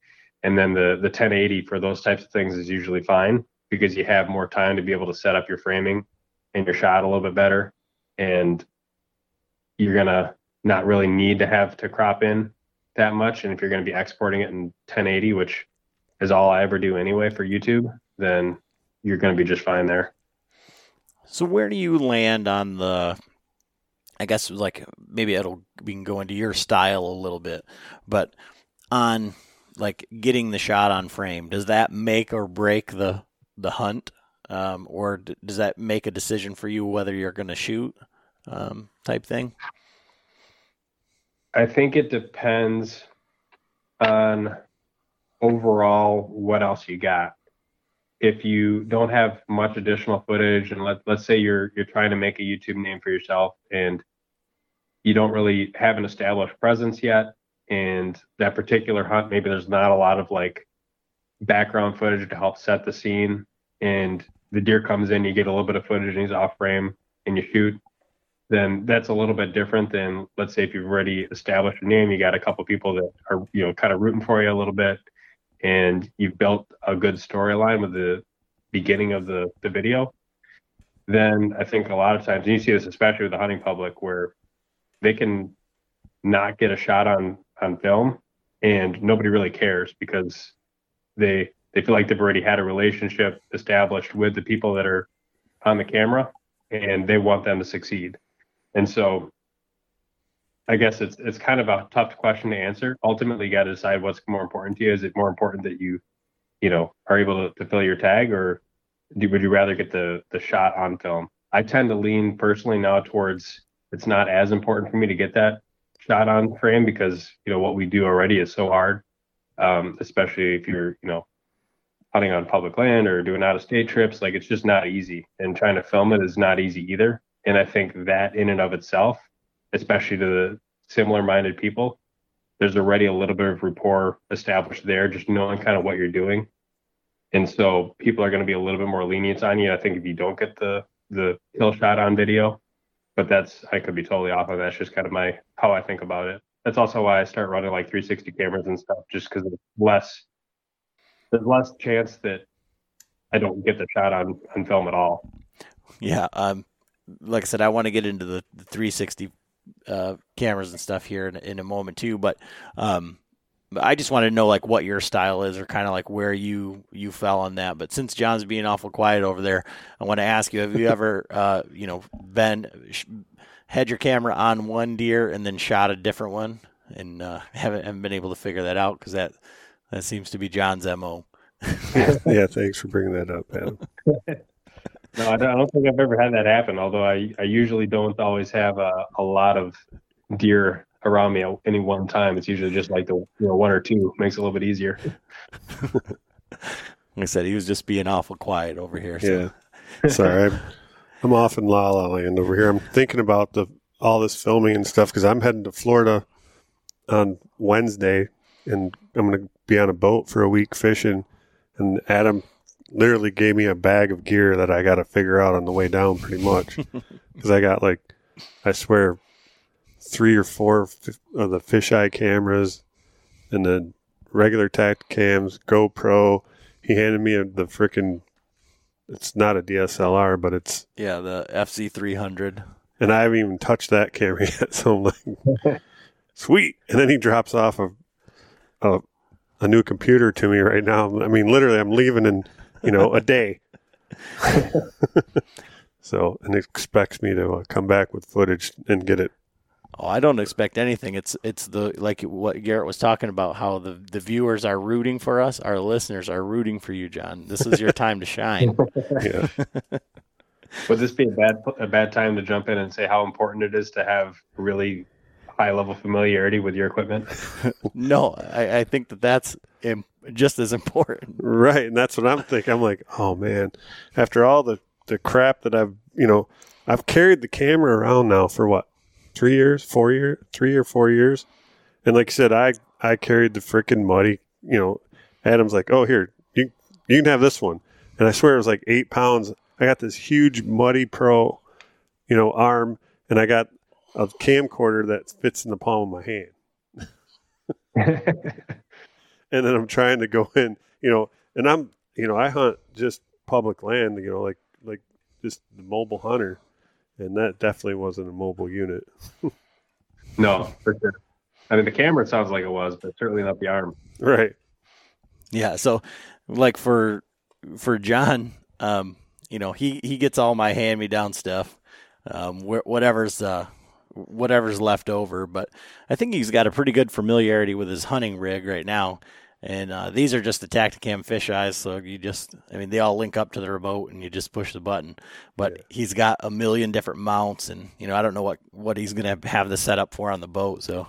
And then the the 1080 for those types of things is usually fine because you have more time to be able to set up your framing and your shot a little bit better, and you're gonna not really need to have to crop in that much. And if you're going to be exporting it in 1080, which is all I ever do anyway for YouTube, then you're going to be just fine there. So where do you land on the? I guess like maybe it'll we can go into your style a little bit, but on like getting the shot on frame, does that make or break the the hunt, um, or d- does that make a decision for you whether you're going to shoot, um, type thing? I think it depends on overall what else you got. If you don't have much additional footage, and let let's say you're you're trying to make a YouTube name for yourself, and you don't really have an established presence yet, and that particular hunt maybe there's not a lot of like background footage to help set the scene, and the deer comes in, you get a little bit of footage, and he's off frame, and you shoot then that's a little bit different than let's say if you've already established a name, you got a couple people that are you know kind of rooting for you a little bit, and you've built a good storyline with the beginning of the the video. Then I think a lot of times, and you see this especially with the hunting public, where they can not get a shot on on film, and nobody really cares because they they feel like they've already had a relationship established with the people that are on the camera, and they want them to succeed and so I guess it's it's kind of a tough question to answer. Ultimately, you got to decide what's more important to you. Is it more important that you, you know, are able to, to fill your tag, or do, would you rather get the the shot on film? I tend to lean personally now towards it's not as important for me to get that shot on frame because you know what we do already is so hard, um, especially if you're you know hunting on public land or doing out of state trips. Like it's just not easy, and trying to film it is not easy either. And I think that in and of itself, especially to the similar minded people, there's already a little bit of rapport established there, just knowing kind of what you're doing. And so people are going to be a little bit more lenient on you. I think if you don't get the the kill shot on video, but that's I could be totally off of that. That's just kind of my how I think about it. That's also why I start running like 360 cameras and stuff, just because it's less there's less chance that I don't get the shot on on film at all. Yeah, um, like I said, I want to get into the, the 360 uh, cameras and stuff here in, in a moment too. But um, I just want to know like what your style is, or kind of like where you you fell on that. But since John's being awful quiet over there, I want to ask you: Have you ever, uh, you know, been had your camera on one deer and then shot a different one, and uh, haven't haven't been able to figure that out because that that seems to be John's mo. yeah, thanks for bringing that up, Adam. No, I don't, I don't think I've ever had that happen. Although I, I usually don't always have a, a lot of deer around me at any one time. It's usually just like the you know one or two makes it a little bit easier. like I said, he was just being awful quiet over here. So. Yeah, sorry, I'm, I'm off in La La Land over here. I'm thinking about the all this filming and stuff because I'm heading to Florida on Wednesday, and I'm going to be on a boat for a week fishing. And Adam literally gave me a bag of gear that I got to figure out on the way down, pretty much, because I got like, I swear, three or four of the fisheye cameras, and the regular Tactacams, GoPro. He handed me a, the freaking. It's not a DSLR, but it's yeah, the FC three hundred. And I haven't even touched that camera yet, so I'm like, sweet. And then he drops off a, a a new computer to me right now. I mean, literally, I'm leaving in you know, a day. so, and expects me to uh, come back with footage and get it. Oh, I don't expect anything. It's it's the like what Garrett was talking about. How the the viewers are rooting for us. Our listeners are rooting for you, John. This is your time to shine. yeah. Would this be a bad a bad time to jump in and say how important it is to have really high level familiarity with your equipment? no, I, I think that that's just as important. Right, and that's what I'm thinking. I'm like, oh man, after all the the crap that I've you know, I've carried the camera around now for what three years, four years, three or four years, and like I said, I I carried the freaking muddy. You know, Adam's like, oh here, you you can have this one, and I swear it was like eight pounds I got this huge Muddy Pro, you know, arm, and I got a camcorder that fits in the palm of my hand. and then I'm trying to go in, you know, and I'm, you know, I hunt just public land, you know, like like just the mobile hunter, and that definitely wasn't a mobile unit. no, for sure. I mean, the camera sounds like it was, but certainly not the arm. Right. Yeah. So, like for for John, um, you know, he he gets all my hand me down stuff, um, wh- whatever's uh, whatever's left over. But I think he's got a pretty good familiarity with his hunting rig right now. And uh, these are just the Tactacam fish eyes, so you just, I mean, they all link up to the remote, and you just push the button. But yeah. he's got a million different mounts, and you know, I don't know what what he's gonna have the setup for on the boat. So,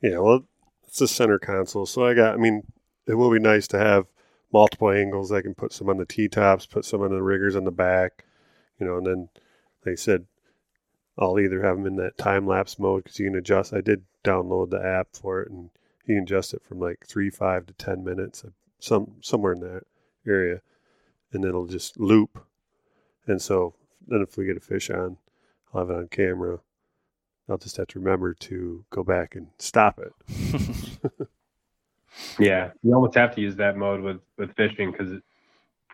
yeah, well, it's a center console, so I got. I mean, it will be nice to have multiple angles. I can put some on the T tops, put some on the riggers on the back, you know, and then, like I said, I'll either have them in that time lapse mode because you can adjust. I did download the app for it, and you can adjust it from like three, five to ten minutes, uh, some somewhere in that area, and then it'll just loop. And so then, if we get a fish on, I'll have it on camera. I'll just have to remember to go back and stop it. yeah, you almost have to use that mode with with fishing because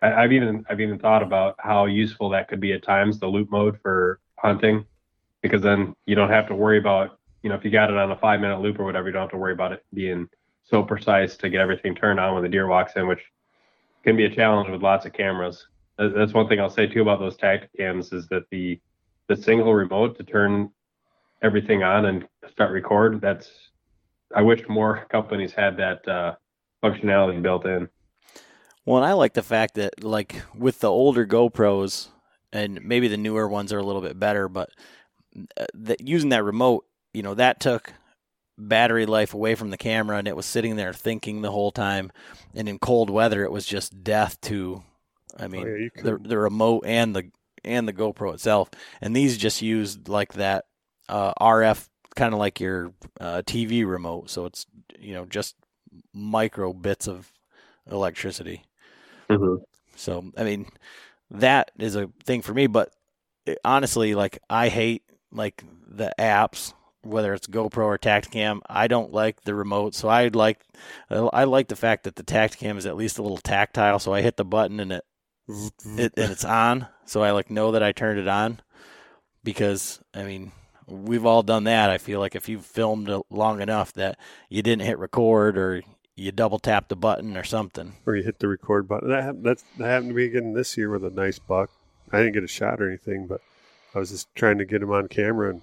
I've even I've even thought about how useful that could be at times. The loop mode for hunting because then you don't have to worry about you know if you got it on a five minute loop or whatever you don't have to worry about it being so precise to get everything turned on when the deer walks in which can be a challenge with lots of cameras. That's one thing i'll say too about those Tactacams is that the the single remote to turn everything on and start record that's i wish more companies had that uh, functionality built in. Well and i like the fact that like with the older gopros and maybe the newer ones are a little bit better but uh, that using that remote, you know, that took battery life away from the camera and it was sitting there thinking the whole time. And in cold weather, it was just death to, I mean, oh, yeah, the, the remote and the, and the GoPro itself. And these just used like that uh, RF, kind of like your uh, TV remote. So it's, you know, just micro bits of electricity. Mm-hmm. So, I mean, that is a thing for me. But it, eh, honestly, like, I hate like the apps, whether it's GoPro or Tactacam. I don't like the remote, so I like I like the fact that the Tactacam is at least a little tactile. So I hit the button and it, it and it's on. So I like know that I turned it on because I mean we've all done that. I feel like if you've filmed long enough that you didn't hit record or you double tap the button or something, or you hit the record button. That happened, that happened to me again this year with a nice buck. I didn't get a shot or anything, but I was just trying to get him on camera and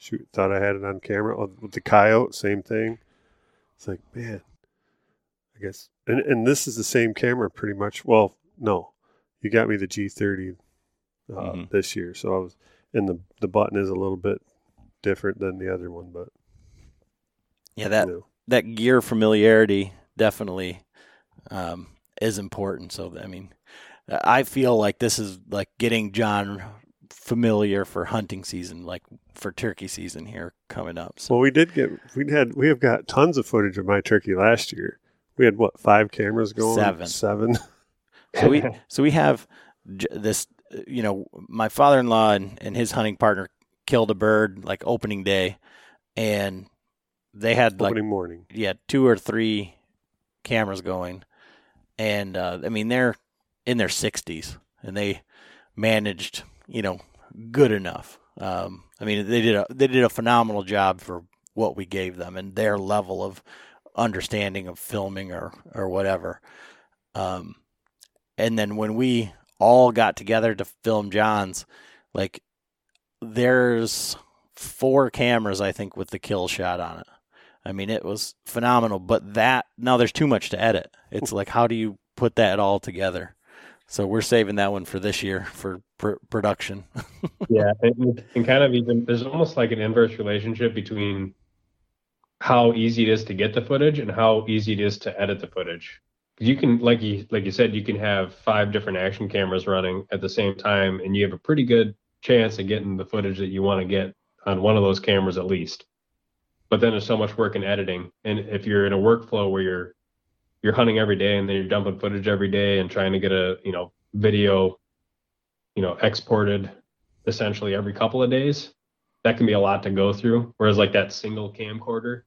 shoot. Thought I had it on camera oh, with the coyote. Same thing. It's like man, I guess. And and this is the same camera pretty much. Well, no, you got me the G30 uh, mm-hmm. this year, so I was. And the the button is a little bit different than the other one, but yeah, that you know. that gear familiarity definitely um, is important. So I mean, I feel like this is like getting John familiar for hunting season, like for turkey season here coming up. So. Well, we did get we had we have got tons of footage of my turkey last year. We had what five cameras going? Seven. Seven. so we so we have this. You know, my father-in-law and, and his hunting partner killed a bird like opening day, and they had opening like morning. Yeah, two or three cameras going, and uh, I mean they're in their sixties, and they managed you know good enough. Um, I mean, they did a they did a phenomenal job for what we gave them and their level of understanding of filming or or whatever. Um, and then when we all got together to film John's, like there's four cameras I think with the kill shot on it. I mean, it was phenomenal. But that now there's too much to edit. It's like how do you put that all together? So we're saving that one for this year for pr- production. yeah, and, and kind of even there's almost like an inverse relationship between how easy it is to get the footage and how easy it is to edit the footage. You can, like you like you said, you can have five different action cameras running at the same time, and you have a pretty good chance of getting the footage that you want to get on one of those cameras at least. But then there's so much work in editing, and if you're in a workflow where you're you're hunting every day and then you're dumping footage every day and trying to get a you know video you know, exported essentially every couple of days, that can be a lot to go through. Whereas like that single camcorder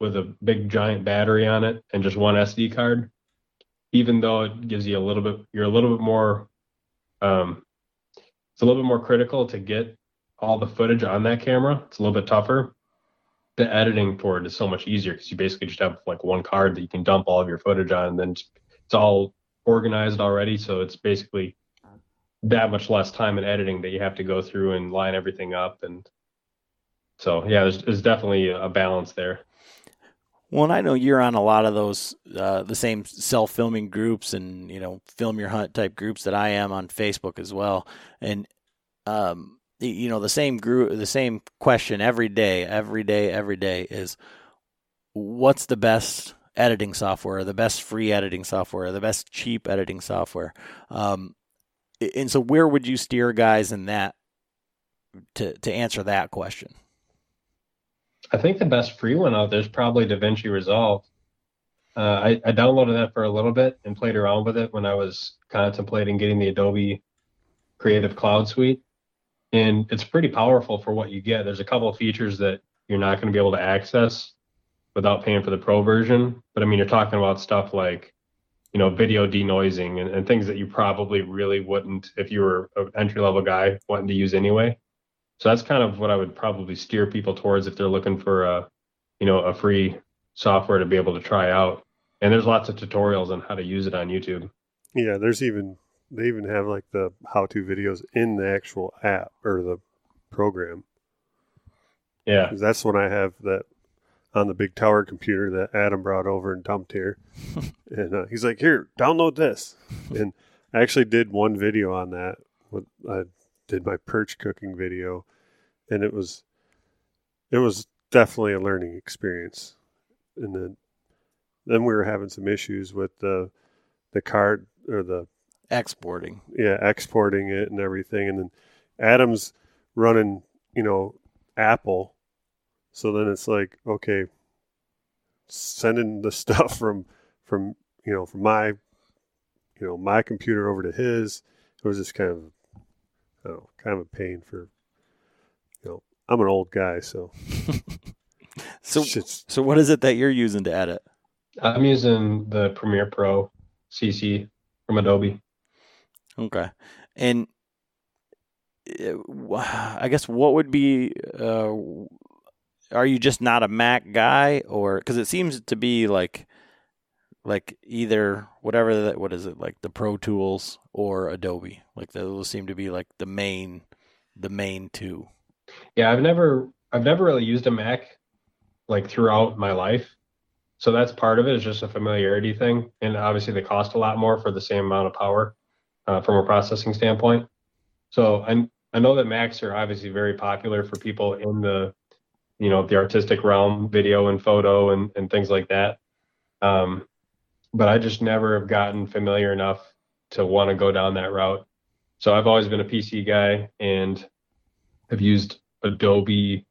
with a big giant battery on it and just one SD card, even though it gives you a little bit, you're a little bit more, um, it's a little bit more critical to get all the footage on that camera. It's a little bit tougher. The editing for it is so much easier because you basically just have like one card that you can dump all of your footage on, and then it's all organized already. So it's basically that much less time in editing that you have to go through and line everything up. And so, yeah, there's, there's definitely a balance there. Well, and I know you're on a lot of those, uh, the same self filming groups and, you know, film your hunt type groups that I am on Facebook as well. And, um, you know, the same group, the same question every day, every day, every day is what's the best editing software, the best free editing software, the best cheap editing software? Um, and so where would you steer guys in that to, to answer that question? I think the best free one out there is probably DaVinci Resolve. Uh, I, I, downloaded that for a little bit and played around with it when I was contemplating getting the Adobe Creative Cloud Suite. And it's pretty powerful for what you get. There's a couple of features that you're not going to be able to access without paying for the pro version. But I mean, you're talking about stuff like, you know, video denoising and, and things that you probably really wouldn't if you were an entry level guy wanting to use anyway. So that's kind of what I would probably steer people towards if they're looking for a, you know, a free software to be able to try out. And there's lots of tutorials on how to use it on YouTube. Yeah, there's even they even have like the how-to videos in the actual app or the program. Yeah, that's when I have that on the big tower computer that Adam brought over and dumped here, and uh, he's like, "Here, download this." And I actually did one video on that. With I did my perch cooking video, and it was it was definitely a learning experience. And then then we were having some issues with the the card or the exporting. Yeah, exporting it and everything. And then Adam's running, you know, Apple. So then it's like, okay, sending the stuff from from you know from my you know my computer over to his. It was just kind of oh, kind of a pain for, you know, I'm an old guy, so. so, so what is it that you're using to edit? I'm using the Premiere Pro CC from Adobe. Okay, and uh, I guess what would be? Uh, are you just not a Mac guy, or because it seems to be like like either whatever that what is it like the Pro Tools or Adobe. Like those seem to be like the main the main two. Yeah, I've never I've never really used a Mac like throughout my life. So that's part of it is just a familiarity thing, and obviously they cost a lot more for the same amount of power uh, from a processing standpoint. So I I know that Macs are obviously very popular for people in the you know the artistic realm, video and photo and and things like that. Um, but I just never have gotten familiar enough to want to go down that route. So I've always been a PC guy and have used Adobe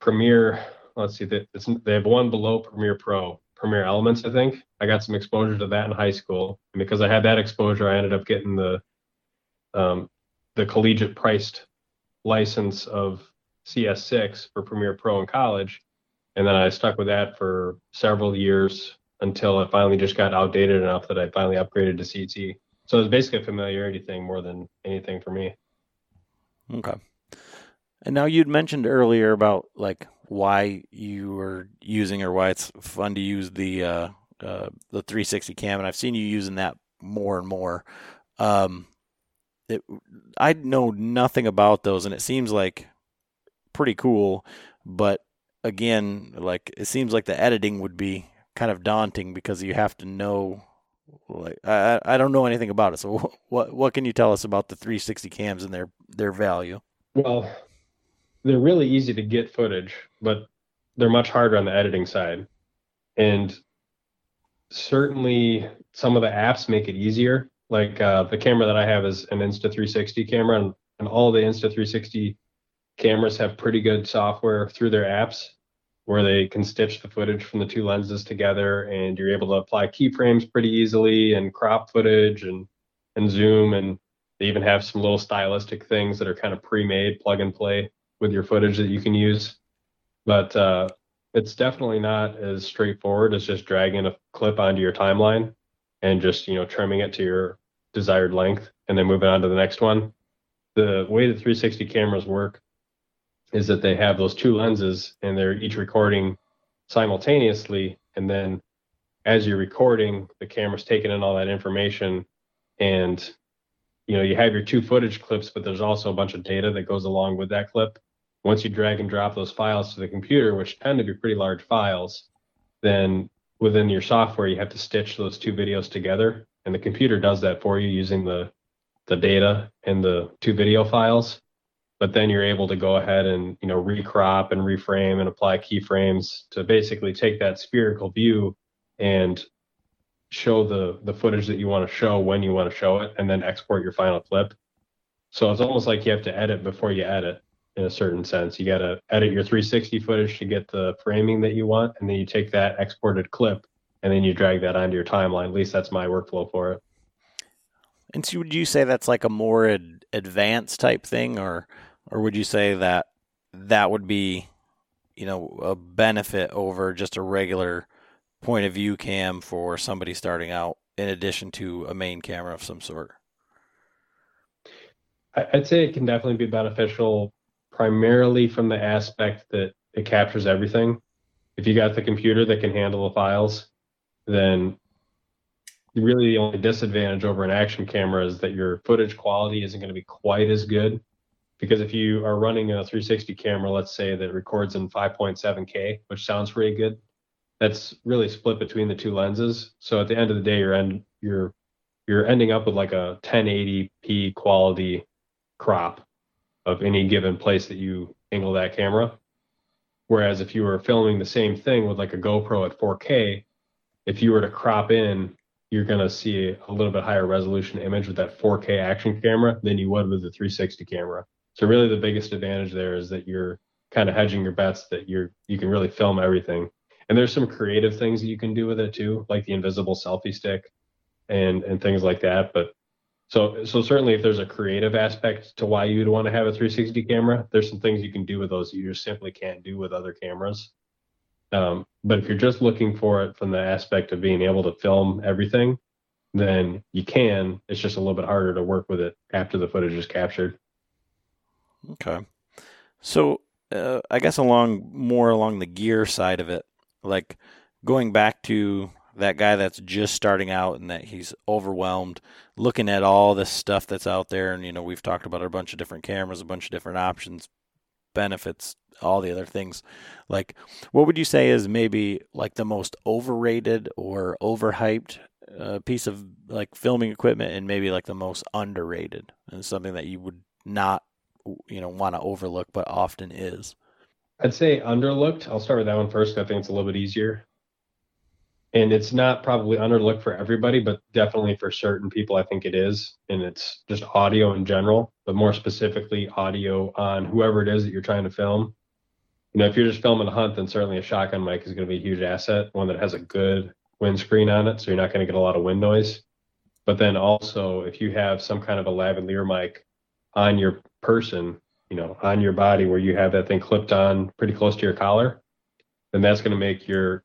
Premiere. Let's see, they, they have one below Premiere Pro, Premiere Elements, I think. I got some exposure to that in high school. And because I had that exposure, I ended up getting the um, the collegiate priced license of CS6 for Premiere Pro in college. And then I stuck with that for several years until it finally just got outdated enough that I finally upgraded to CC. So it's basically a familiarity thing more than anything for me. Okay. And now you'd mentioned earlier about like why you were using or why it's fun to use the uh, uh, the 360 cam, and I've seen you using that more and more. Um, it, I know nothing about those, and it seems like pretty cool. But again, like it seems like the editing would be kind of daunting because you have to know like I I don't know anything about it. So what what can you tell us about the 360 cams and their their value? Well, they're really easy to get footage, but they're much harder on the editing side. And certainly some of the apps make it easier. Like uh, the camera that I have is an Insta360 camera, and, and all the Insta360 cameras have pretty good software through their apps where they can stitch the footage from the two lenses together and you're able to apply keyframes pretty easily and crop footage and and zoom and They even have some little stylistic things that are kind of pre-made, plug and play with your footage that you can use. But uh, it's definitely not as straightforward as just dragging a clip onto your timeline and just you know trimming it to your desired length and then moving on to the next one. The way the 360 cameras work is that they have those two lenses and they're each recording simultaneously and then as you're recording the camera's taking in all that information and you know you have your two footage clips but there's also a bunch of data that goes along with that clip once you drag and drop those files to the computer which tend to be pretty large files then within your software you have to stitch those two videos together. And the computer does that for you using the the data and the two video files. But then you're able to go ahead and you know recrop and reframe and apply keyframes to basically take that spherical view and show the the footage that you want to show when you want to show it and then export your final clip. So it's almost like you have to edit before you edit in a certain sense. You got to edit your 360 footage to get the framing that you want and then you take that exported clip and then you drag that onto your timeline. At least that's my workflow for it. And so would you say that's like a more ad- advanced type thing, or or would you say that that would be, you know, a benefit over just a regular point of view cam for somebody starting out, in addition to a main camera of some sort? I'd say it can definitely be beneficial, primarily from the aspect that it captures everything. If you got the computer that can handle the files, then really the only disadvantage over an action camera is that your footage quality isn't going to be quite as good. Because if you are running a 360 camera let's say that records in 5.7k which sounds pretty good that's really split between the two lenses. So at the end of the day you're end you're you're ending up with like a 1080p quality crop of any given place that you angle that camera whereas if you were filming the same thing with like a GoPro at 4k if you were to crop in you're going to see a little bit higher resolution image with that 4K action camera than you would with the 360 camera. So really the biggest advantage there is that you're kind of hedging your bets that you're you can really film everything. And there's some creative things that you can do with it too, like the invisible selfie stick and and things like that, but so so certainly if there's a creative aspect to why you'd want to have a 360 camera, there's some things you can do with those you just simply can't do with other cameras. Um, but if you're just looking for it from the aspect of being able to film everything, then you can. It's just a little bit harder to work with it after the footage is captured. Okay. So uh, I guess along more along the gear side of it, like going back to that guy that's just starting out and that he's overwhelmed, looking at all this stuff that's out there, and you know we've talked about a bunch of different cameras, a bunch of different options, benefits, all the other things. Like, what would you say is maybe like the most overrated or overhyped uh, piece of like filming equipment, and maybe like the most underrated, and something that you would not, you know, want to overlook, but often is. I'd say underlooked. I'll start with that one first. I think it's a little bit easier. And it's not probably underlooked for everybody, but definitely for certain people, I think it is. And it's just audio in general, but more specifically, audio on whoever it is that you're trying to film you know, if you're just filming a hunt, then certainly a shotgun mic is going to be a huge asset, one that has a good windscreen on it, so you're not going to get a lot of wind noise. But then also, if you have some kind of a lavalier mic on your person, you know, on your body where you have that thing clipped on pretty close to your collar, then that's going to make your,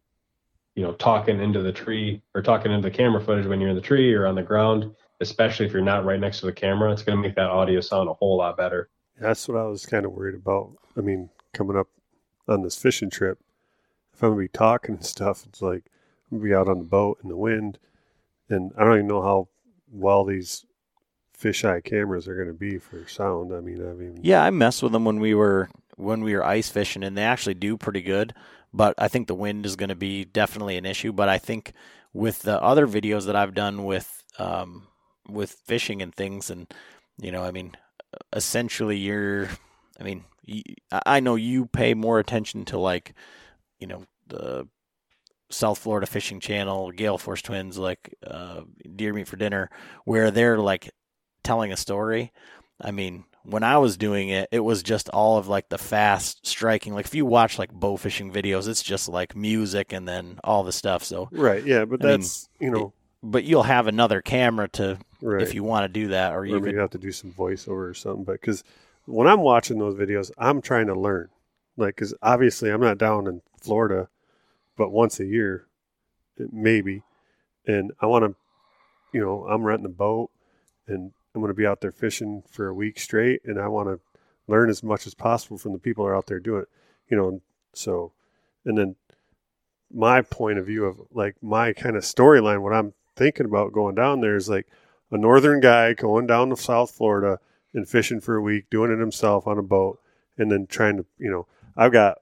you know, talking into the tree or talking into the camera footage when you're in the tree or on the ground, especially if you're not right next to the camera, it's going to make that audio sound a whole lot better. That's what I was kind of worried about. I mean, coming up on this fishing trip, if I'm gonna be talking and stuff, it's like I'm gonna be out on the boat in the wind, and I don't even know how well these fisheye cameras are gonna be for sound. I mean, I mean, yeah, I messed with them when we were when we were ice fishing, and they actually do pretty good. But I think the wind is going to be definitely an issue. But I think with the other videos that I've done with um, with fishing and things, and you know, I mean, essentially, you're, I mean, I know you pay more attention to like, you know, the South Florida Fishing Channel, Gale Force Twins, like uh, Deer Meat for Dinner, where they're like telling a story. I mean, when I was doing it, it was just all of like the fast striking. Like if you watch like bow fishing videos, it's just like music and then all the stuff. So right, yeah, but I that's mean, you know, but you'll have another camera to Right. if you want to do that, or or could you have to do some voiceover or something. But because when I'm watching those videos, I'm trying to learn. Like, because obviously I'm not down in Florida, but once a year, maybe, and I want to, you know, I'm renting a boat, and I'm going to be out there fishing for a week straight, and I want to learn as much as possible from the people that are out there doing it. You know, so, and then my point of view of like my kind of storyline, what I'm thinking about going down there is like a northern guy going down to South Florida and fishing for a week, doing it himself on a boat, and then trying to, you know, I've got,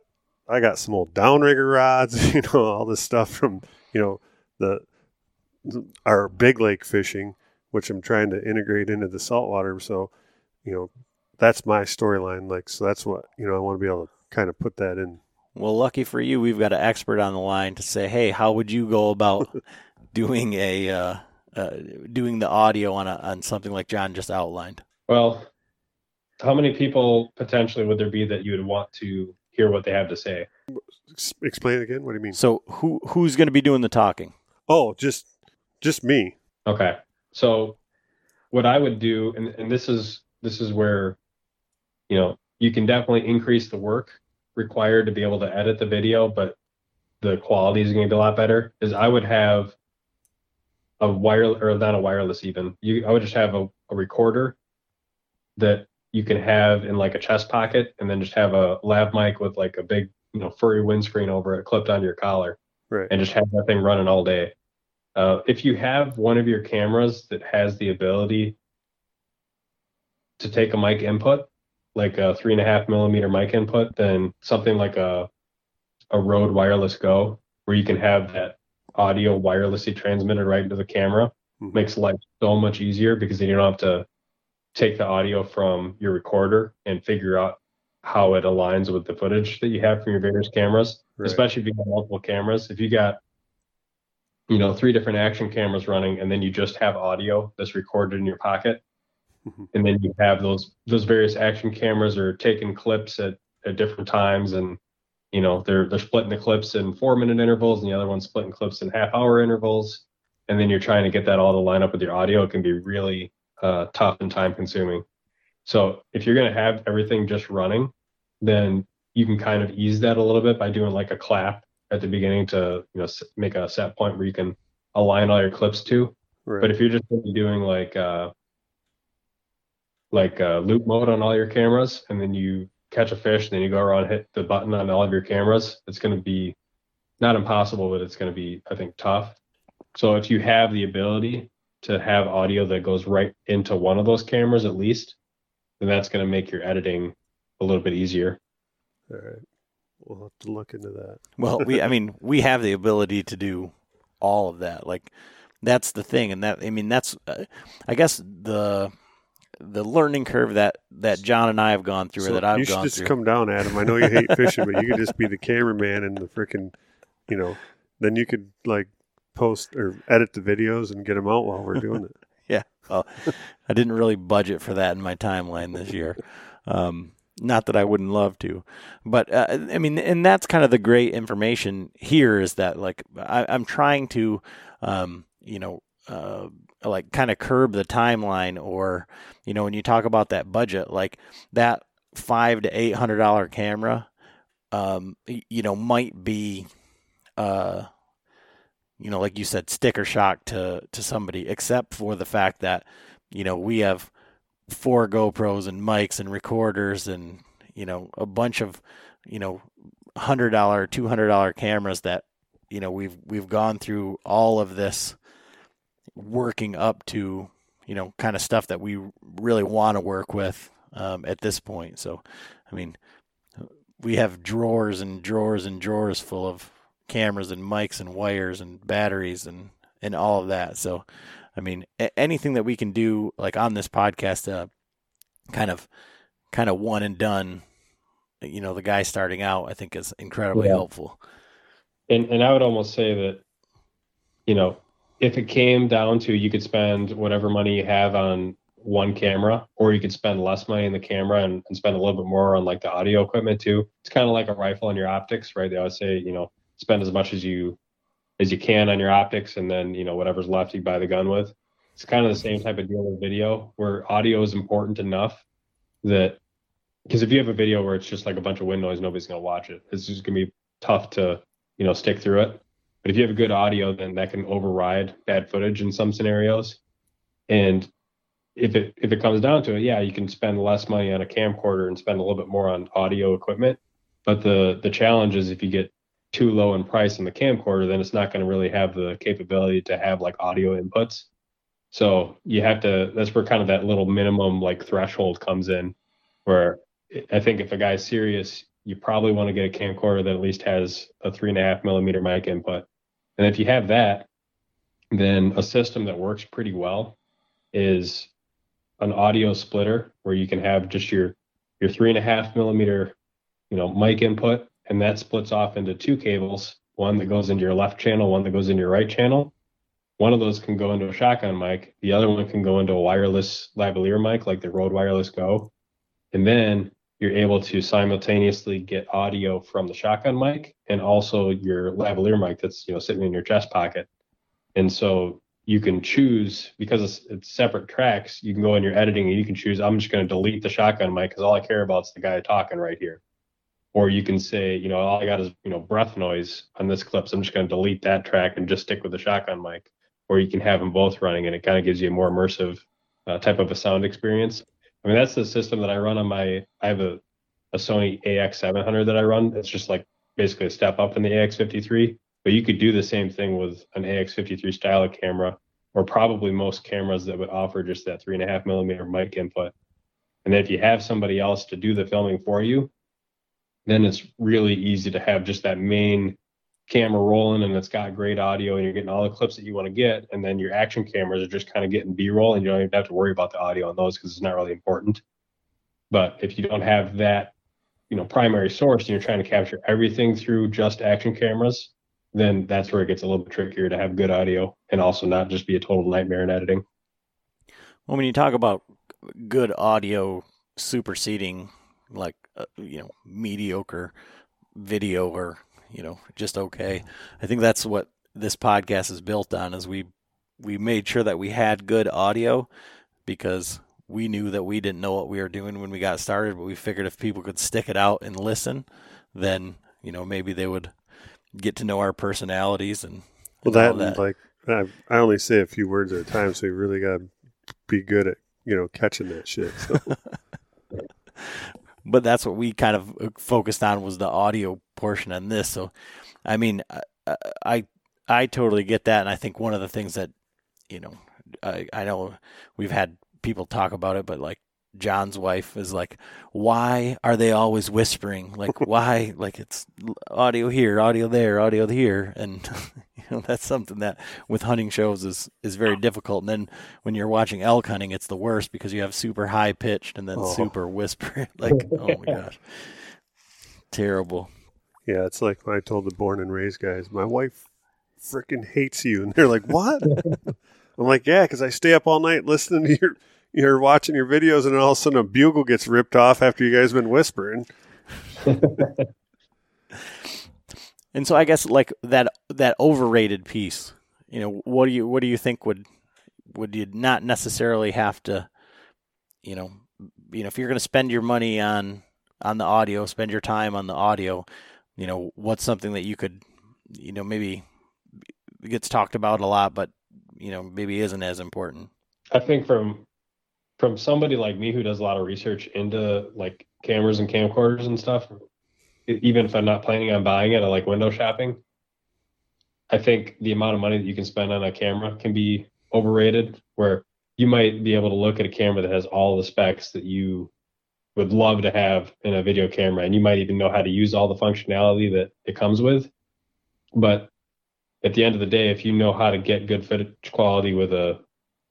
I got some old downrigger rods, you know, all this stuff from, you know, the our big lake fishing, which I'm trying to integrate into the saltwater. So, you know, that's my storyline. Like, so that's what you know. I want to be able to kind of put that in. Well, lucky for you, we've got an expert on the line to say, "Hey, how would you go about doing a uh, uh, doing the audio on a, on something like John just outlined?" Well, how many people potentially would there be that you would want to hear what they have to say? Explain it again. What do you mean? So, who who's going to be doing the talking? Oh, just just me. Okay. So what I would do, and, and this is this is where, you know, you can definitely increase the work required to be able to edit the video, but the quality is going to be a lot better. Is I would have a wire or not a wireless even. You I would just have a, a recorder that you can have in like a chest pocket, and then just have a lav mic with like a big you know furry windscreen over it clipped onto your collar Right. and just have that thing running all day. Uh, if you have one of your cameras that has the ability to take a mic input, like a three and a half millimeter mic input, then something like a a Rode Wireless Go, where you can have that audio wirelessly transmitted right into the camera, Mhm. makes life so much easier because then you don't have to take the audio from your recorder and figure out how it aligns with the footage that you have from your various cameras Right. especially if you have multiple cameras. If you got, you know, three different action cameras running, and then you just have audio that's recorded in your pocket, Mhm. and then you have those those various action cameras are taking clips at at different times, and you know they're they're splitting the clips in four minute intervals, and the other one's splitting clips in half hour intervals, and then you're trying to get that all to line up with your audio. It can be really uh, tough and time consuming. So if you're going to have everything just running, then you can kind of ease that a little bit by doing like a clap at the beginning to you know make a set point where you can align all your clips to. Right. But if you're just gonna be doing like uh, like uh, loop mode on all your cameras, and then you catch a fish, and then you go around and hit the button on all of your cameras, it's going to be not impossible, but it's going to be I think tough. So if you have the ability to have audio that goes right into one of those cameras at least, then that's going to make your editing a little bit easier. All right. We'll have to look into that. Well, we I mean, we have the ability to do all of that. Like that's the thing and that I mean that's uh, I guess the the learning curve that that John and I have gone through or that I've you should gone just through. come down, Adam. I know you hate fishing, but you could just be the cameraman and the freaking, you know, then you could like post or edit the videos and get them out while we're doing it. Yeah. Well, I didn't really budget for that in my timeline this year. Um, not that I wouldn't love to, but uh, I mean, and that's kind of the great information here is that like I, I'm trying to, um, you know, uh, like kind of curb the timeline, or you know, when you talk about that budget, like that five to eight hundred dollar camera, um, you know, might be, uh, you know, like you said, sticker shock to to somebody, except for the fact that you know we have four GoPros and mics and recorders and you know a bunch of you know hundred dollar, two hundred dollar cameras that you know we've we've gone through all of this working up to you know kind of stuff that we really want to work with um, at this point. So, I mean, we have drawers and drawers and drawers full of cameras and mics and wires and batteries and and all of that. So, I mean, a- anything that we can do like on this podcast, uh, kind of, kind of one and done. You know, the guy starting out, I think, is incredibly Yeah. helpful. And and I would almost say that, you know, if it came down to you could spend whatever money you have on one camera, or you could spend less money in the camera and, and spend a little bit more on like the audio equipment too. It's kind of like a rifle on your optics, right? They always say, you know, spend as much as you as you can on your optics, and then you know whatever's left you buy the gun with. it's kind of the same type of deal with video where audio is important enough that because if you have a video where it's just like a bunch of wind noise, nobody's gonna watch it. It's just gonna be tough to you know stick through it. But if you have a good audio, then that can override bad footage in some scenarios. And if it if it comes down to it, yeah, you can spend less money on a camcorder and spend a little bit more on audio equipment. But the the challenge is if you get too low in price in the camcorder, then it's not going to really have the capability to have like audio inputs. So you have to. That's where kind of that little minimum like threshold comes in, where I think if a guy's serious, you probably want to get a camcorder that at least has a three and a half millimeter mic input. And if you have that, then a system that works pretty well is an audio splitter where you can have just your your three and a half millimeter, you know, mic input, and that splits off into two cables, one that goes into your left channel, one that goes into your right channel. One of those can go into a shotgun mic. The other one can go into a wireless lavalier mic, like the Rode Wireless Go. And then you're able to simultaneously get audio from the shotgun mic and also your lavalier mic that's you know sitting in your chest pocket. And so you can choose because it's, it's separate tracks. You can go in your editing and you can choose. I'm just going to delete the shotgun mic because all I care about is the guy talking right here. Or you can say, you know, all I got is you know breath noise on this clip, so I'm just going to delete that track and just stick with the shotgun mic. Or you can have them both running, and it kind of gives you a more immersive uh, type of a sound experience. I mean, that's the system that I run on my. I have a, a Sony AX700 that I run. It's just like basically a step up in the AX53 but you could do the same thing with an AX53 style of camera, or probably most cameras that would offer just that three and a half millimeter mic input. And then if you have somebody else to do the filming for you, then it's really easy to have just that main camera rolling and it's got great audio and you're getting all the clips that you want to get. And then your action cameras are just kind of getting B roll and you don't even have to worry about the audio on those because it's not really important. But if you don't have that, you know, primary source and you're trying to capture everything through just action cameras, then that's where it gets a little bit trickier to have good audio and also not just be a total nightmare in editing. Well, when you talk about good audio superseding like uh, you know mediocre video or you know just okay, I think that's what this podcast is built on. Is we we made sure that we had good audio because we knew that we didn't know what we were doing when we got started, but we figured if people could stick it out and listen, then you know maybe they would get to know our personalities and, well that, that. like I, I only say a few words at a time, so you really got to be good at you know catching that shit. So. but that's what we kind of uh, focused on was the audio portion on this. So, I mean, I, I I totally get that, and I think one of the things that you know, I, I know we've had people talk about it, but like John's wife is like, why are they always whispering? Like, why? Like, it's audio here, audio there, audio here, and you know that's something that with hunting shows is is very difficult. And then when you're watching elk hunting, it's the worst because you have super high pitched and then oh. super whisper. like, oh my gosh, terrible. Yeah, it's like when I told the born and raised guys, my wife freaking hates you, and they're like, what? I'm like, yeah, because I stay up all night listening to your you're watching your videos and all of a sudden a bugle gets ripped off after you guys been whispering. and so I guess like that that overrated piece, you know, what do you what do you think would would you not necessarily have to, you know, you know, if you're going to spend your money on on the audio, spend your time on the audio, you know, what's something that you could, you know, maybe gets talked about a lot, but you know, maybe isn't as important. I think from from somebody like me who does a lot of research into like cameras and camcorders and stuff, even if I'm not planning on buying it, I like window shopping. I think the amount of money that you can spend on a camera can be overrated, where you might be able to look at a camera that has all the specs that you would love to have in a video camera, and you might even know how to use all the functionality that it comes with. But at the end of the day, if you know how to get good footage quality with a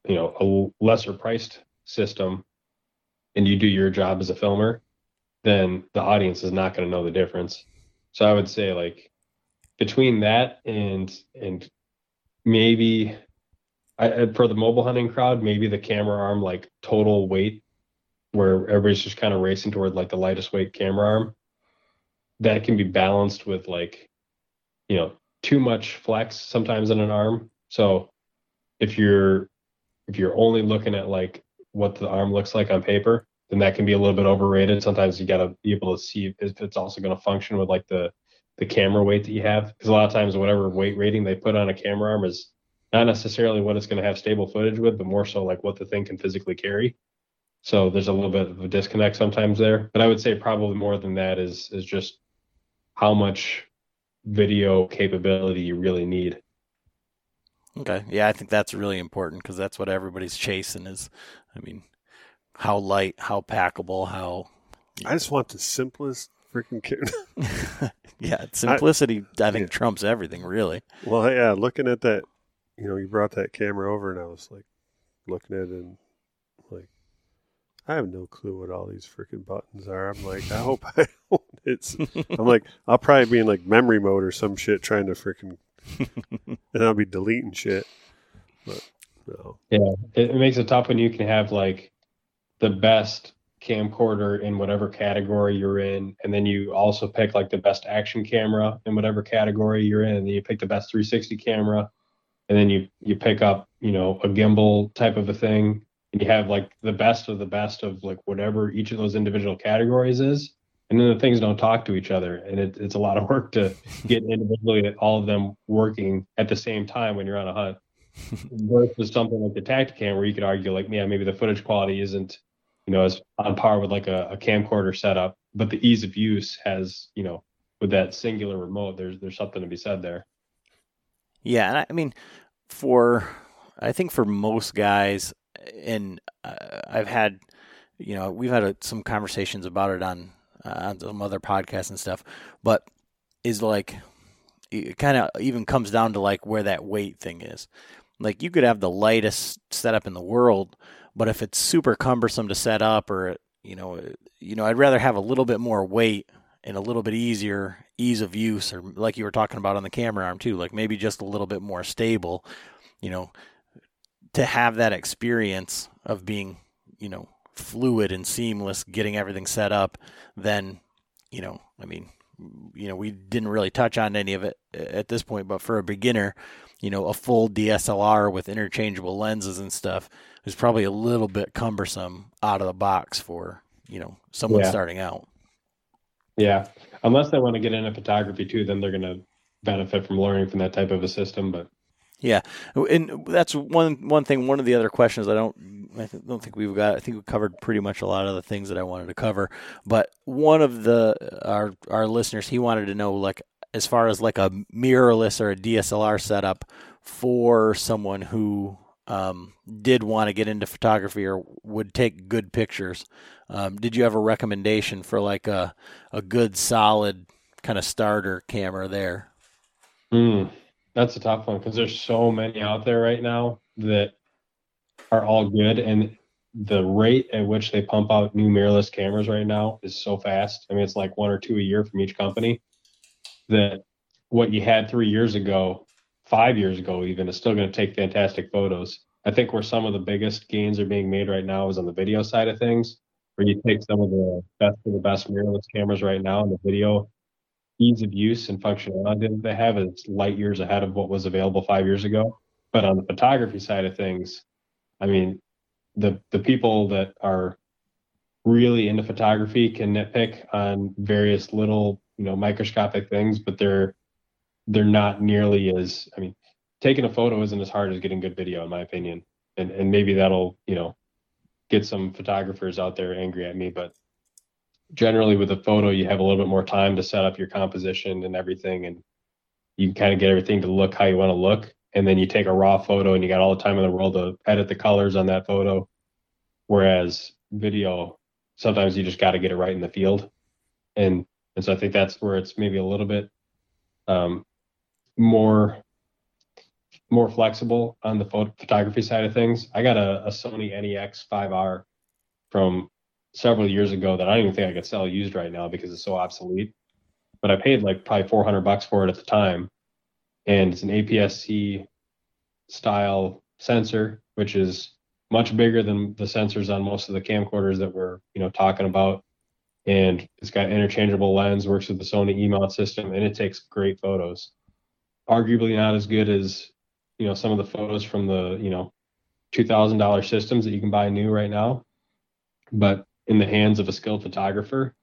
you know a lesser priced system and you do your job as a filmer, then the audience is not going to know the difference. So I would say like between that and and maybe I, for the mobile hunting crowd, maybe the camera arm like total weight, where everybody's just kind of racing toward like the lightest weight camera arm. That can be balanced with like, you know, too much flex sometimes in an arm. So if you're if you're only looking at like what the arm looks like on paper, then that can be a little bit overrated. Sometimes you got to be able to see if it's also going to function with like the the camera weight that you have, because a lot of times whatever weight rating they put on a camera arm is not necessarily what it's going to have stable footage with, but more so like what the thing can physically carry. So there's a little bit of a disconnect sometimes there. But I would say probably more than that is is just how much video capability you really need. Okay. Yeah, I think that's really important because that's what everybody's chasing is I mean, how light, how packable, how I just want the simplest freaking camera. yeah, simplicity I, I think yeah. trumps everything really. Well, yeah, looking at that, you know, you brought that camera over and I was like looking at it and like I have no clue what all these freaking buttons are. I'm like, I hope I don't. It's. I'm like, I'll probably be in like memory mode or some shit, trying to freaking, and I'll be deleting shit. But no. Yeah, it, it makes it tough when you can have like the best camcorder in whatever category you're in, and then you also pick like the best action camera in whatever category you're in, and then you pick the best 360 camera, and then you you pick up you know a gimbal type of a thing, and you have like the best of the best of like whatever each of those individual categories is, and then the things don't talk to each other, and it, it's a lot of work to get individually all of them working at the same time when you're on a hunt. Versus something like the Tactacam, where you could argue like, yeah, maybe the footage quality isn't you know, as on par with like a, a camcorder setup, but the ease of use has, you know, with that singular remote, there's there's something to be said there. Yeah, and I, mean, for I think for most guys, and uh, I've had, you know, we've had a, some conversations about it on Uh, on some other podcasts and stuff, but is like it kind of even comes down to like where that weight thing is. Like you could have the lightest setup in the world, but if it's super cumbersome to set up, or you know, you know, I'd rather have a little bit more weight and a little bit easier ease of use, or like you were talking about on the camera arm too, like maybe just a little bit more stable. You know, to have that experience of being, you know, fluid and seamless, getting everything set up, then, you know, I mean, you know, we didn't really touch on any of it at this point, but for a beginner, you know, a full DSLR with interchangeable lenses and stuff is probably a little bit cumbersome out of the box for, you know, someone yeah. starting out. Yeah. Unless they want to get into photography too, then they're going to benefit from learning from that type of a system. But yeah, and that's one one thing. One of the other questions I don't I don't think we've got. I think we covered pretty much a lot of the things that I wanted to cover. But one of the our our listeners he wanted to know like as far as like a mirrorless or a DSLR setup for someone who um, did want to get into photography or would take good pictures. Um, did you have a recommendation for like a a good solid kind of starter camera there? Mm, that's a tough one because there's so many out there right now that are all good, and the rate at which they pump out new mirrorless cameras right now is so fast. I mean, it's like one or two a year from each company that what you had three years ago, five years ago, even is still going to take fantastic photos. I think where some of the biggest gains are being made right now is on the video side of things, where you take some of the best of the best mirrorless cameras right now and the video ease of use and functionality that they have is light years ahead of what was available five years ago. But on the photography side of things, I mean, the the people that are really into photography can nitpick on various little you know microscopic things, but they're they're not nearly as I mean, taking a photo isn't as hard as getting good video, in my opinion. And and maybe that'll you know get some photographers out there angry at me, but generally with a photo you have a little bit more time to set up your composition and everything and you can kind of get everything to look how you want to look. And then you take a raw photo and you got all the time in the world to edit the colors on that photo. Whereas video sometimes you just got to get it right in the field. And and so I think that's where it's maybe a little bit um, more more flexible on the photo- photography side of things. I got a, a Sony NEX 5R from several years ago that I don't even think I could sell used right now because it's so obsolete. But I paid like probably 400 bucks for it at the time, and it's an APS-C style sensor, which is much bigger than the sensors on most of the camcorders that we're you know talking about and it's got interchangeable lens, works with the Sony E-mount system, and it takes great photos. Arguably not as good as you know some of the photos from the you know two thousand dollar systems that you can buy new right now, but in the hands of a skilled photographer,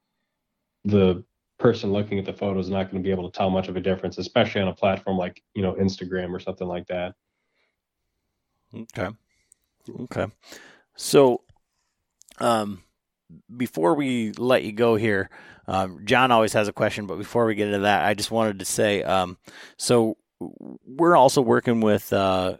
the person looking at the photo is not going to be able to tell much of a difference, especially on a platform like you know Instagram or something like that. Okay. Okay. So, um, before we let you go here, um, John always has a question, but before we get into that, I just wanted to say, um, so we're also working with uh,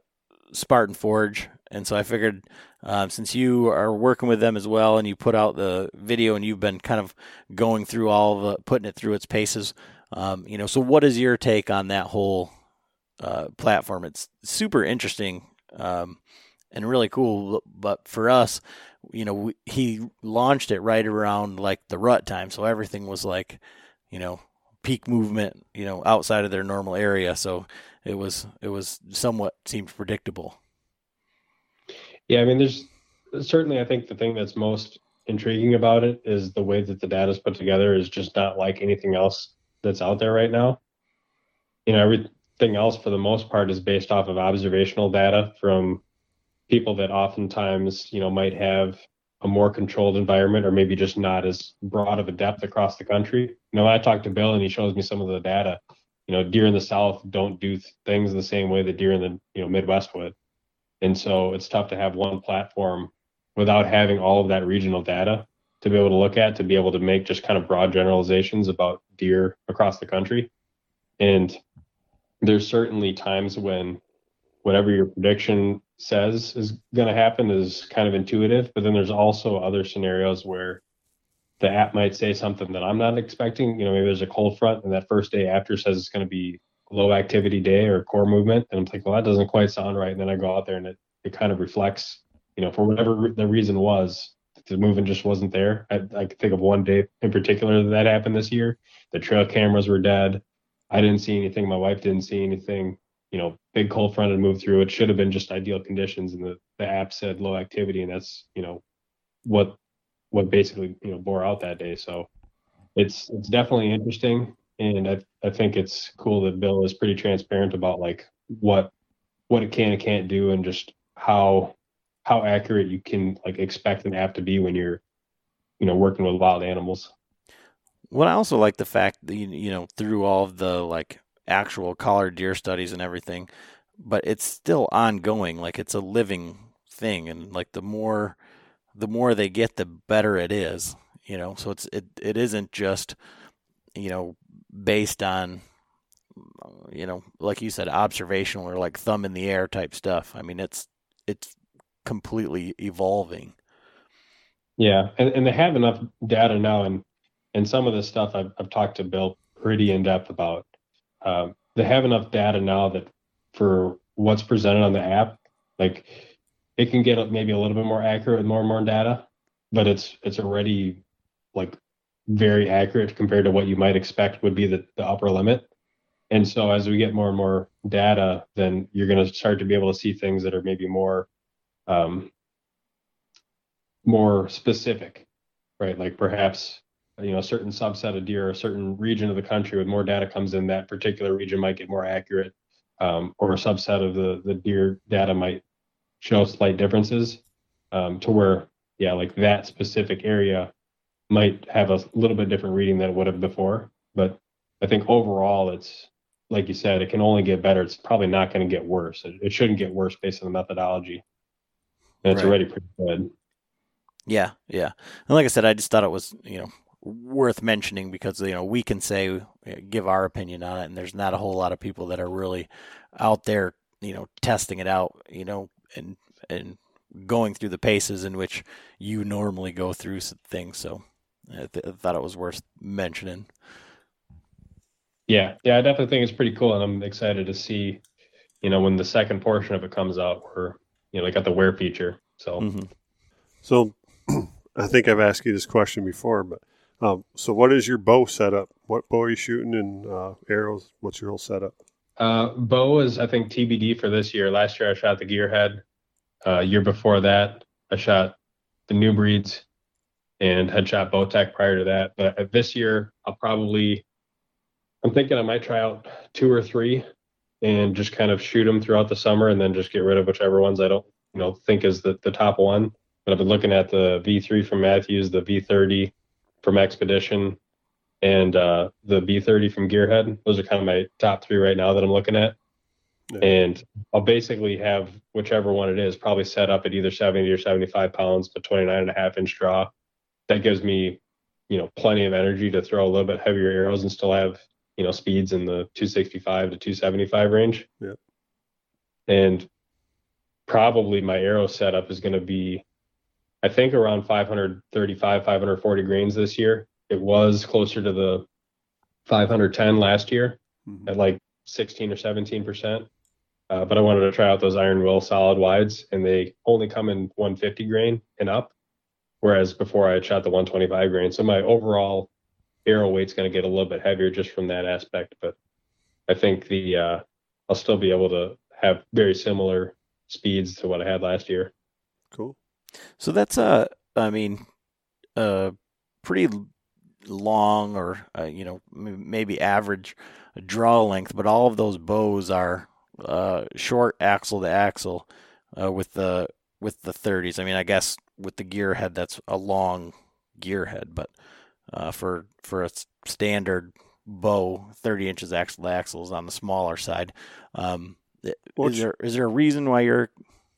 Spartan Forge, and so I figured um, since you are working with them as well, and you put out the video, and you've been kind of going through all the, putting it through its paces, um, you know, so what is your take on that whole uh, platform? It's super interesting um, and really cool, but for us, you know, we, he launched it right around like the rut time, so everything was like, you know, peak movement, you know, outside of their normal area. So it was it was somewhat seemed predictable. Yeah, I mean, there's certainly I think the thing that's most intriguing about it is the way that the data is put together is just not like anything else that's out there right now. You know, everything else for the most part is based off of observational data from people that oftentimes you know might have a more controlled environment or maybe just not as broad of a depth across the country. You know, I talked to Bill and he shows me some of the data. You know, deer in the south don't do things the same way that deer in the you know Midwest would, and so it's tough to have one platform without having all of that regional data to be able to look at to be able to make just kind of broad generalizations about deer across the country. And there's certainly times when whatever your prediction says is going to happen is kind of intuitive, but then there's also other scenarios where the app might say something that I'm not expecting. You know, maybe there's a cold front and that first day after says it's going to be low activity day or core movement. And I'm like, well, that doesn't quite sound right. And then I go out there and it, it kind of reflects, you know, for whatever the reason was, the movement just wasn't there. I, I could think of one day in particular that, that happened this year. The trail cameras were dead. I didn't see anything. My wife didn't see anything you know, big cold front and move through. It should have been just ideal conditions, and the, the app said low activity, and that's you know what what basically you know bore out that day. So it's it's definitely interesting, and I I think it's cool that Bill is pretty transparent about like what what it can and can't do, and just how how accurate you can like expect an app to be when you're you know working with wild animals. Well, I also like the fact that you, know through all of the like actual collared deer studies and everything, but it's still ongoing. Like it's a living thing, and like the more the more they get, the better it is. You know, so it's it it isn't just you know based on you know like you said observational or like thumb in the air type stuff. I mean, it's it's completely evolving. Yeah, and, and they have enough data now, and and some of the stuff I've I've talked to Bill pretty in depth about um, they have enough data now that for what's presented on the app, like it can get maybe a little bit more accurate with more and more data, but it's it's already like very accurate compared to what you might expect would be the, the upper limit. And so as we get more and more data, then you're going to start to be able to see things that are maybe more um, more specific, right? Like perhaps you know a certain subset of deer, or a certain region of the country with more data comes in, that particular region might get more accurate, um, or a subset of the the deer data might show slight differences, um, to where yeah, like that specific area might have a little bit different reading than it would have before. But I think overall, it's like you said, it can only get better. It's probably not going to get worse. It, it, shouldn't get worse based on the methodology, and it's right. already pretty good. Yeah, yeah. And like I said, I just thought it was you know worth mentioning because you know we can say give our opinion on it and there's not a whole lot of people that are really out there you know testing it out you know and and going through the paces in which you normally go through things so I, th- I thought it was worth mentioning yeah yeah i definitely think it's pretty cool and i'm excited to see you know when the second portion of it comes out we're you know like got the wear feature so mm-hmm. so i think i've asked you this question before but um, so, what is your bow setup? What bow are you shooting and uh, arrows? What's your whole setup? Uh, bow is, I think, TBD for this year. Last year I shot the Gearhead. Uh, year before that, I shot the new breeds and had shot Bowtech prior to that. But this year, I'll probably, I'm thinking I might try out two or three and just kind of shoot them throughout the summer and then just get rid of whichever ones I don't you know think is the the top one. But I've been looking at the V3 from Mathews, the V30 from Expedition, and uh, the V30 from Gearhead. Those are kind of my top three right now that I'm looking at. Yeah. And I'll basically have whichever one it is probably set up at either 70 or 75 pounds, but 29 and a half inch draw. That gives me, you know, plenty of energy to throw a little bit heavier arrows and still have, you know, speeds in the 265 to 275 range. Yeah. And probably my arrow setup is going to be, I think around 535, 540 grains this year. It was closer to the 510 last year Mhm. at like 16 or 17 percent. Uh, but I wanted to try out those Iron Will solid wides, and they only come in 150 grain and up, whereas before I shot the 125 grain. So my overall arrow weight's going to get a little bit heavier just from that aspect. But I think the uh, I'll still be able to have very similar speeds to what I had last year. Cool. So that's a, I mean, a pretty long or uh, you know maybe average draw length, but all of those bows are uh, short axle to axle uh, with the with the 30s. I mean, I guess with the gearhead, that's a long gearhead, but uh, for for a s- standard bow, 30 inches axle to axle is on the smaller side. Um, Well, is there is there a reason why you're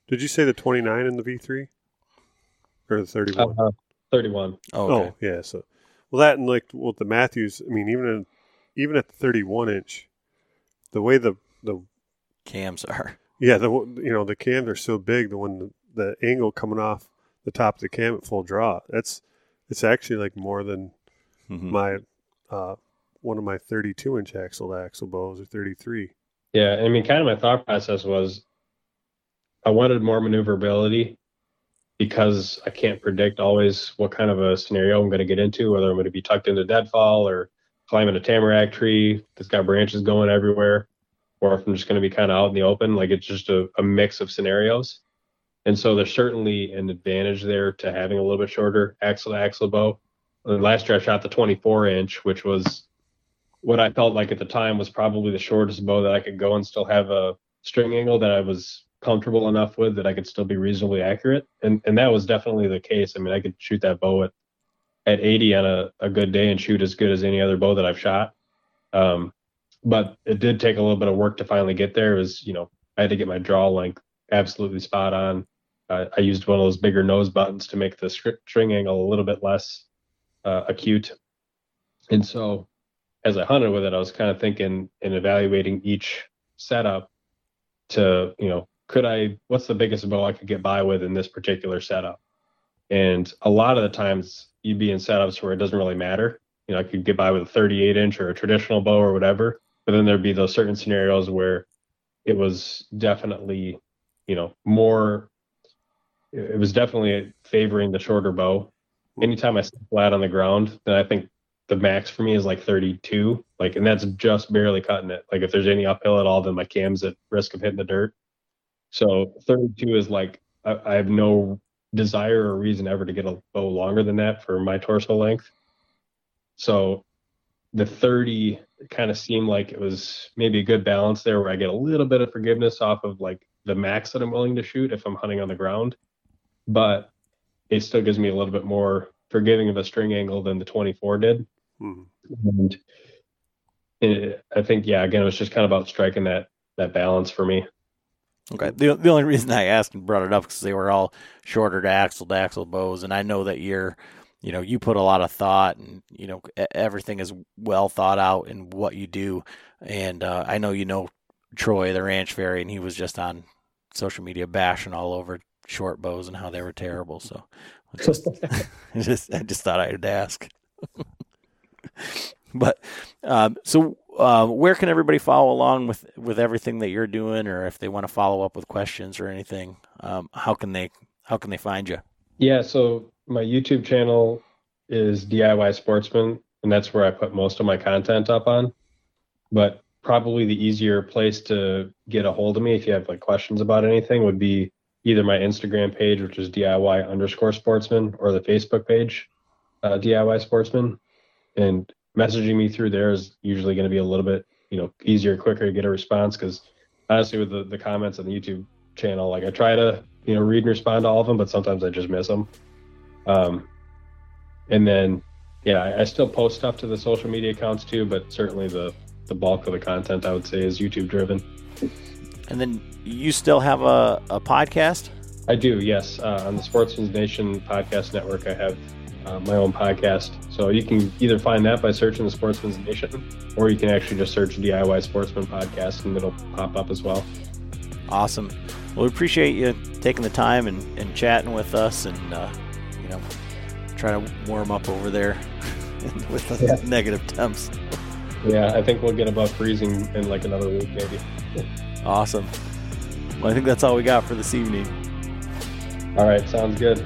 Did you say the 29 in the V3 or the 31? Uh, 31. oh, okay. Oh, yeah. So, well, that and like well, the Mathews. I mean, even in, even at the 31 inch, the way the the cams are? yeah the you know the cams are so big. The one the angle coming off the top of the cam at full draw. That's it's actually like more than Mhm. my uh one of my 32 inch axle to axle bows or 33. Yeah, I mean, kind of my thought process was I wanted more maneuverability because I can't predict always what kind of a scenario I'm going to get into, whether I'm going to be tucked into deadfall or climbing a tamarack tree that's got branches going everywhere, or if I'm just going to be kind of out in the open. Like it's just a, a mix of scenarios. And so there's certainly an advantage there to having a little bit shorter axle to axle bow. And last year I shot the 24 inch, which was what I felt like at the time was probably the shortest bow that I could go and still have a string angle that I was comfortable enough with that I could still be reasonably accurate. And and that was definitely the case. I mean, I could shoot that bow at at 80 on a, a good day and shoot as good as any other bow that I've shot. Um, but it did take a little bit of work to finally get there. It was, you know, I had to get my draw length absolutely spot on. Uh, I used one of those bigger nose buttons to make the string angle a little bit less uh, acute. And so as I hunted with it, I was kind of thinking and evaluating each setup to, you know, could I, what's the biggest bow I could get by with in this particular setup? And a lot of the times you'd be in setups where it doesn't really matter. You know, I could get by with a 38 inch or a traditional bow or whatever. But then there'd be those certain scenarios where it was definitely, you know, more, it was definitely favoring the shorter bow. Hmm. Anytime I sit flat on the ground, then I think the max for me is like 32 like and that's just barely cutting it. Like if there's any uphill at all then my cam's at risk of hitting the dirt. So 32 is like i, I have no desire or reason ever to get a bow longer than that for my torso length. So the 30 kind of seemed like it was maybe a good balance there where i get a little bit of forgiveness off of like the max that i'm willing to shoot if i'm hunting on the ground but it still gives me a little bit more forgiving of a string angle than the 24 did Mhm. and it, I think, yeah, again, it was just kind of about striking that that balance for me. Okay. The, the only reason I asked and brought it up because they were all shorter to axle to axle bows, and I know that you're, you know, you put a lot of thought and you know everything is well thought out in what you do, and uh, I know you know Troy the ranch fairy, and he was just on social media bashing all over short bows and how they were terrible. So I just, I just I just thought I'd ask. but um, so uh, where can everybody follow along with with everything that you're doing, or if they want to follow up with questions or anything, um, how can they how can they find you? Yeah, so my YouTube channel is DIY Sportsman, and that's where I put most of my content up on. But probably the easier place to get a hold of me if you have like questions about anything would be either my Instagram page, which is DIY underscore sportsman, or the Facebook page, uh, DIY Sportsman. And messaging me through there is usually going to be a little bit, you know, easier, quicker to get a response. Because honestly, with the, the comments on the YouTube channel, like I try to you know read and respond to all of them, but sometimes I just miss them. Um, and then yeah, I, I still post stuff to the social media accounts too, but certainly the the bulk of the content I would say is YouTube driven. And then you still have a, a podcast? I do, yes. Uh, on the Sportsman's Nation podcast network, I have uh, my own podcast. So you can either find that by searching the Sportsman's Nation, or you can actually just search DIY Sportsman Podcast and it'll pop up as well. Awesome. Well, we appreciate you taking the time and, and chatting with us and, uh, you know, trying to warm up over there with the yeah. negative temps. Yeah, I think we'll get above freezing in like another week, maybe. Awesome. Well, I think that's all we got for this evening. All right, sounds good.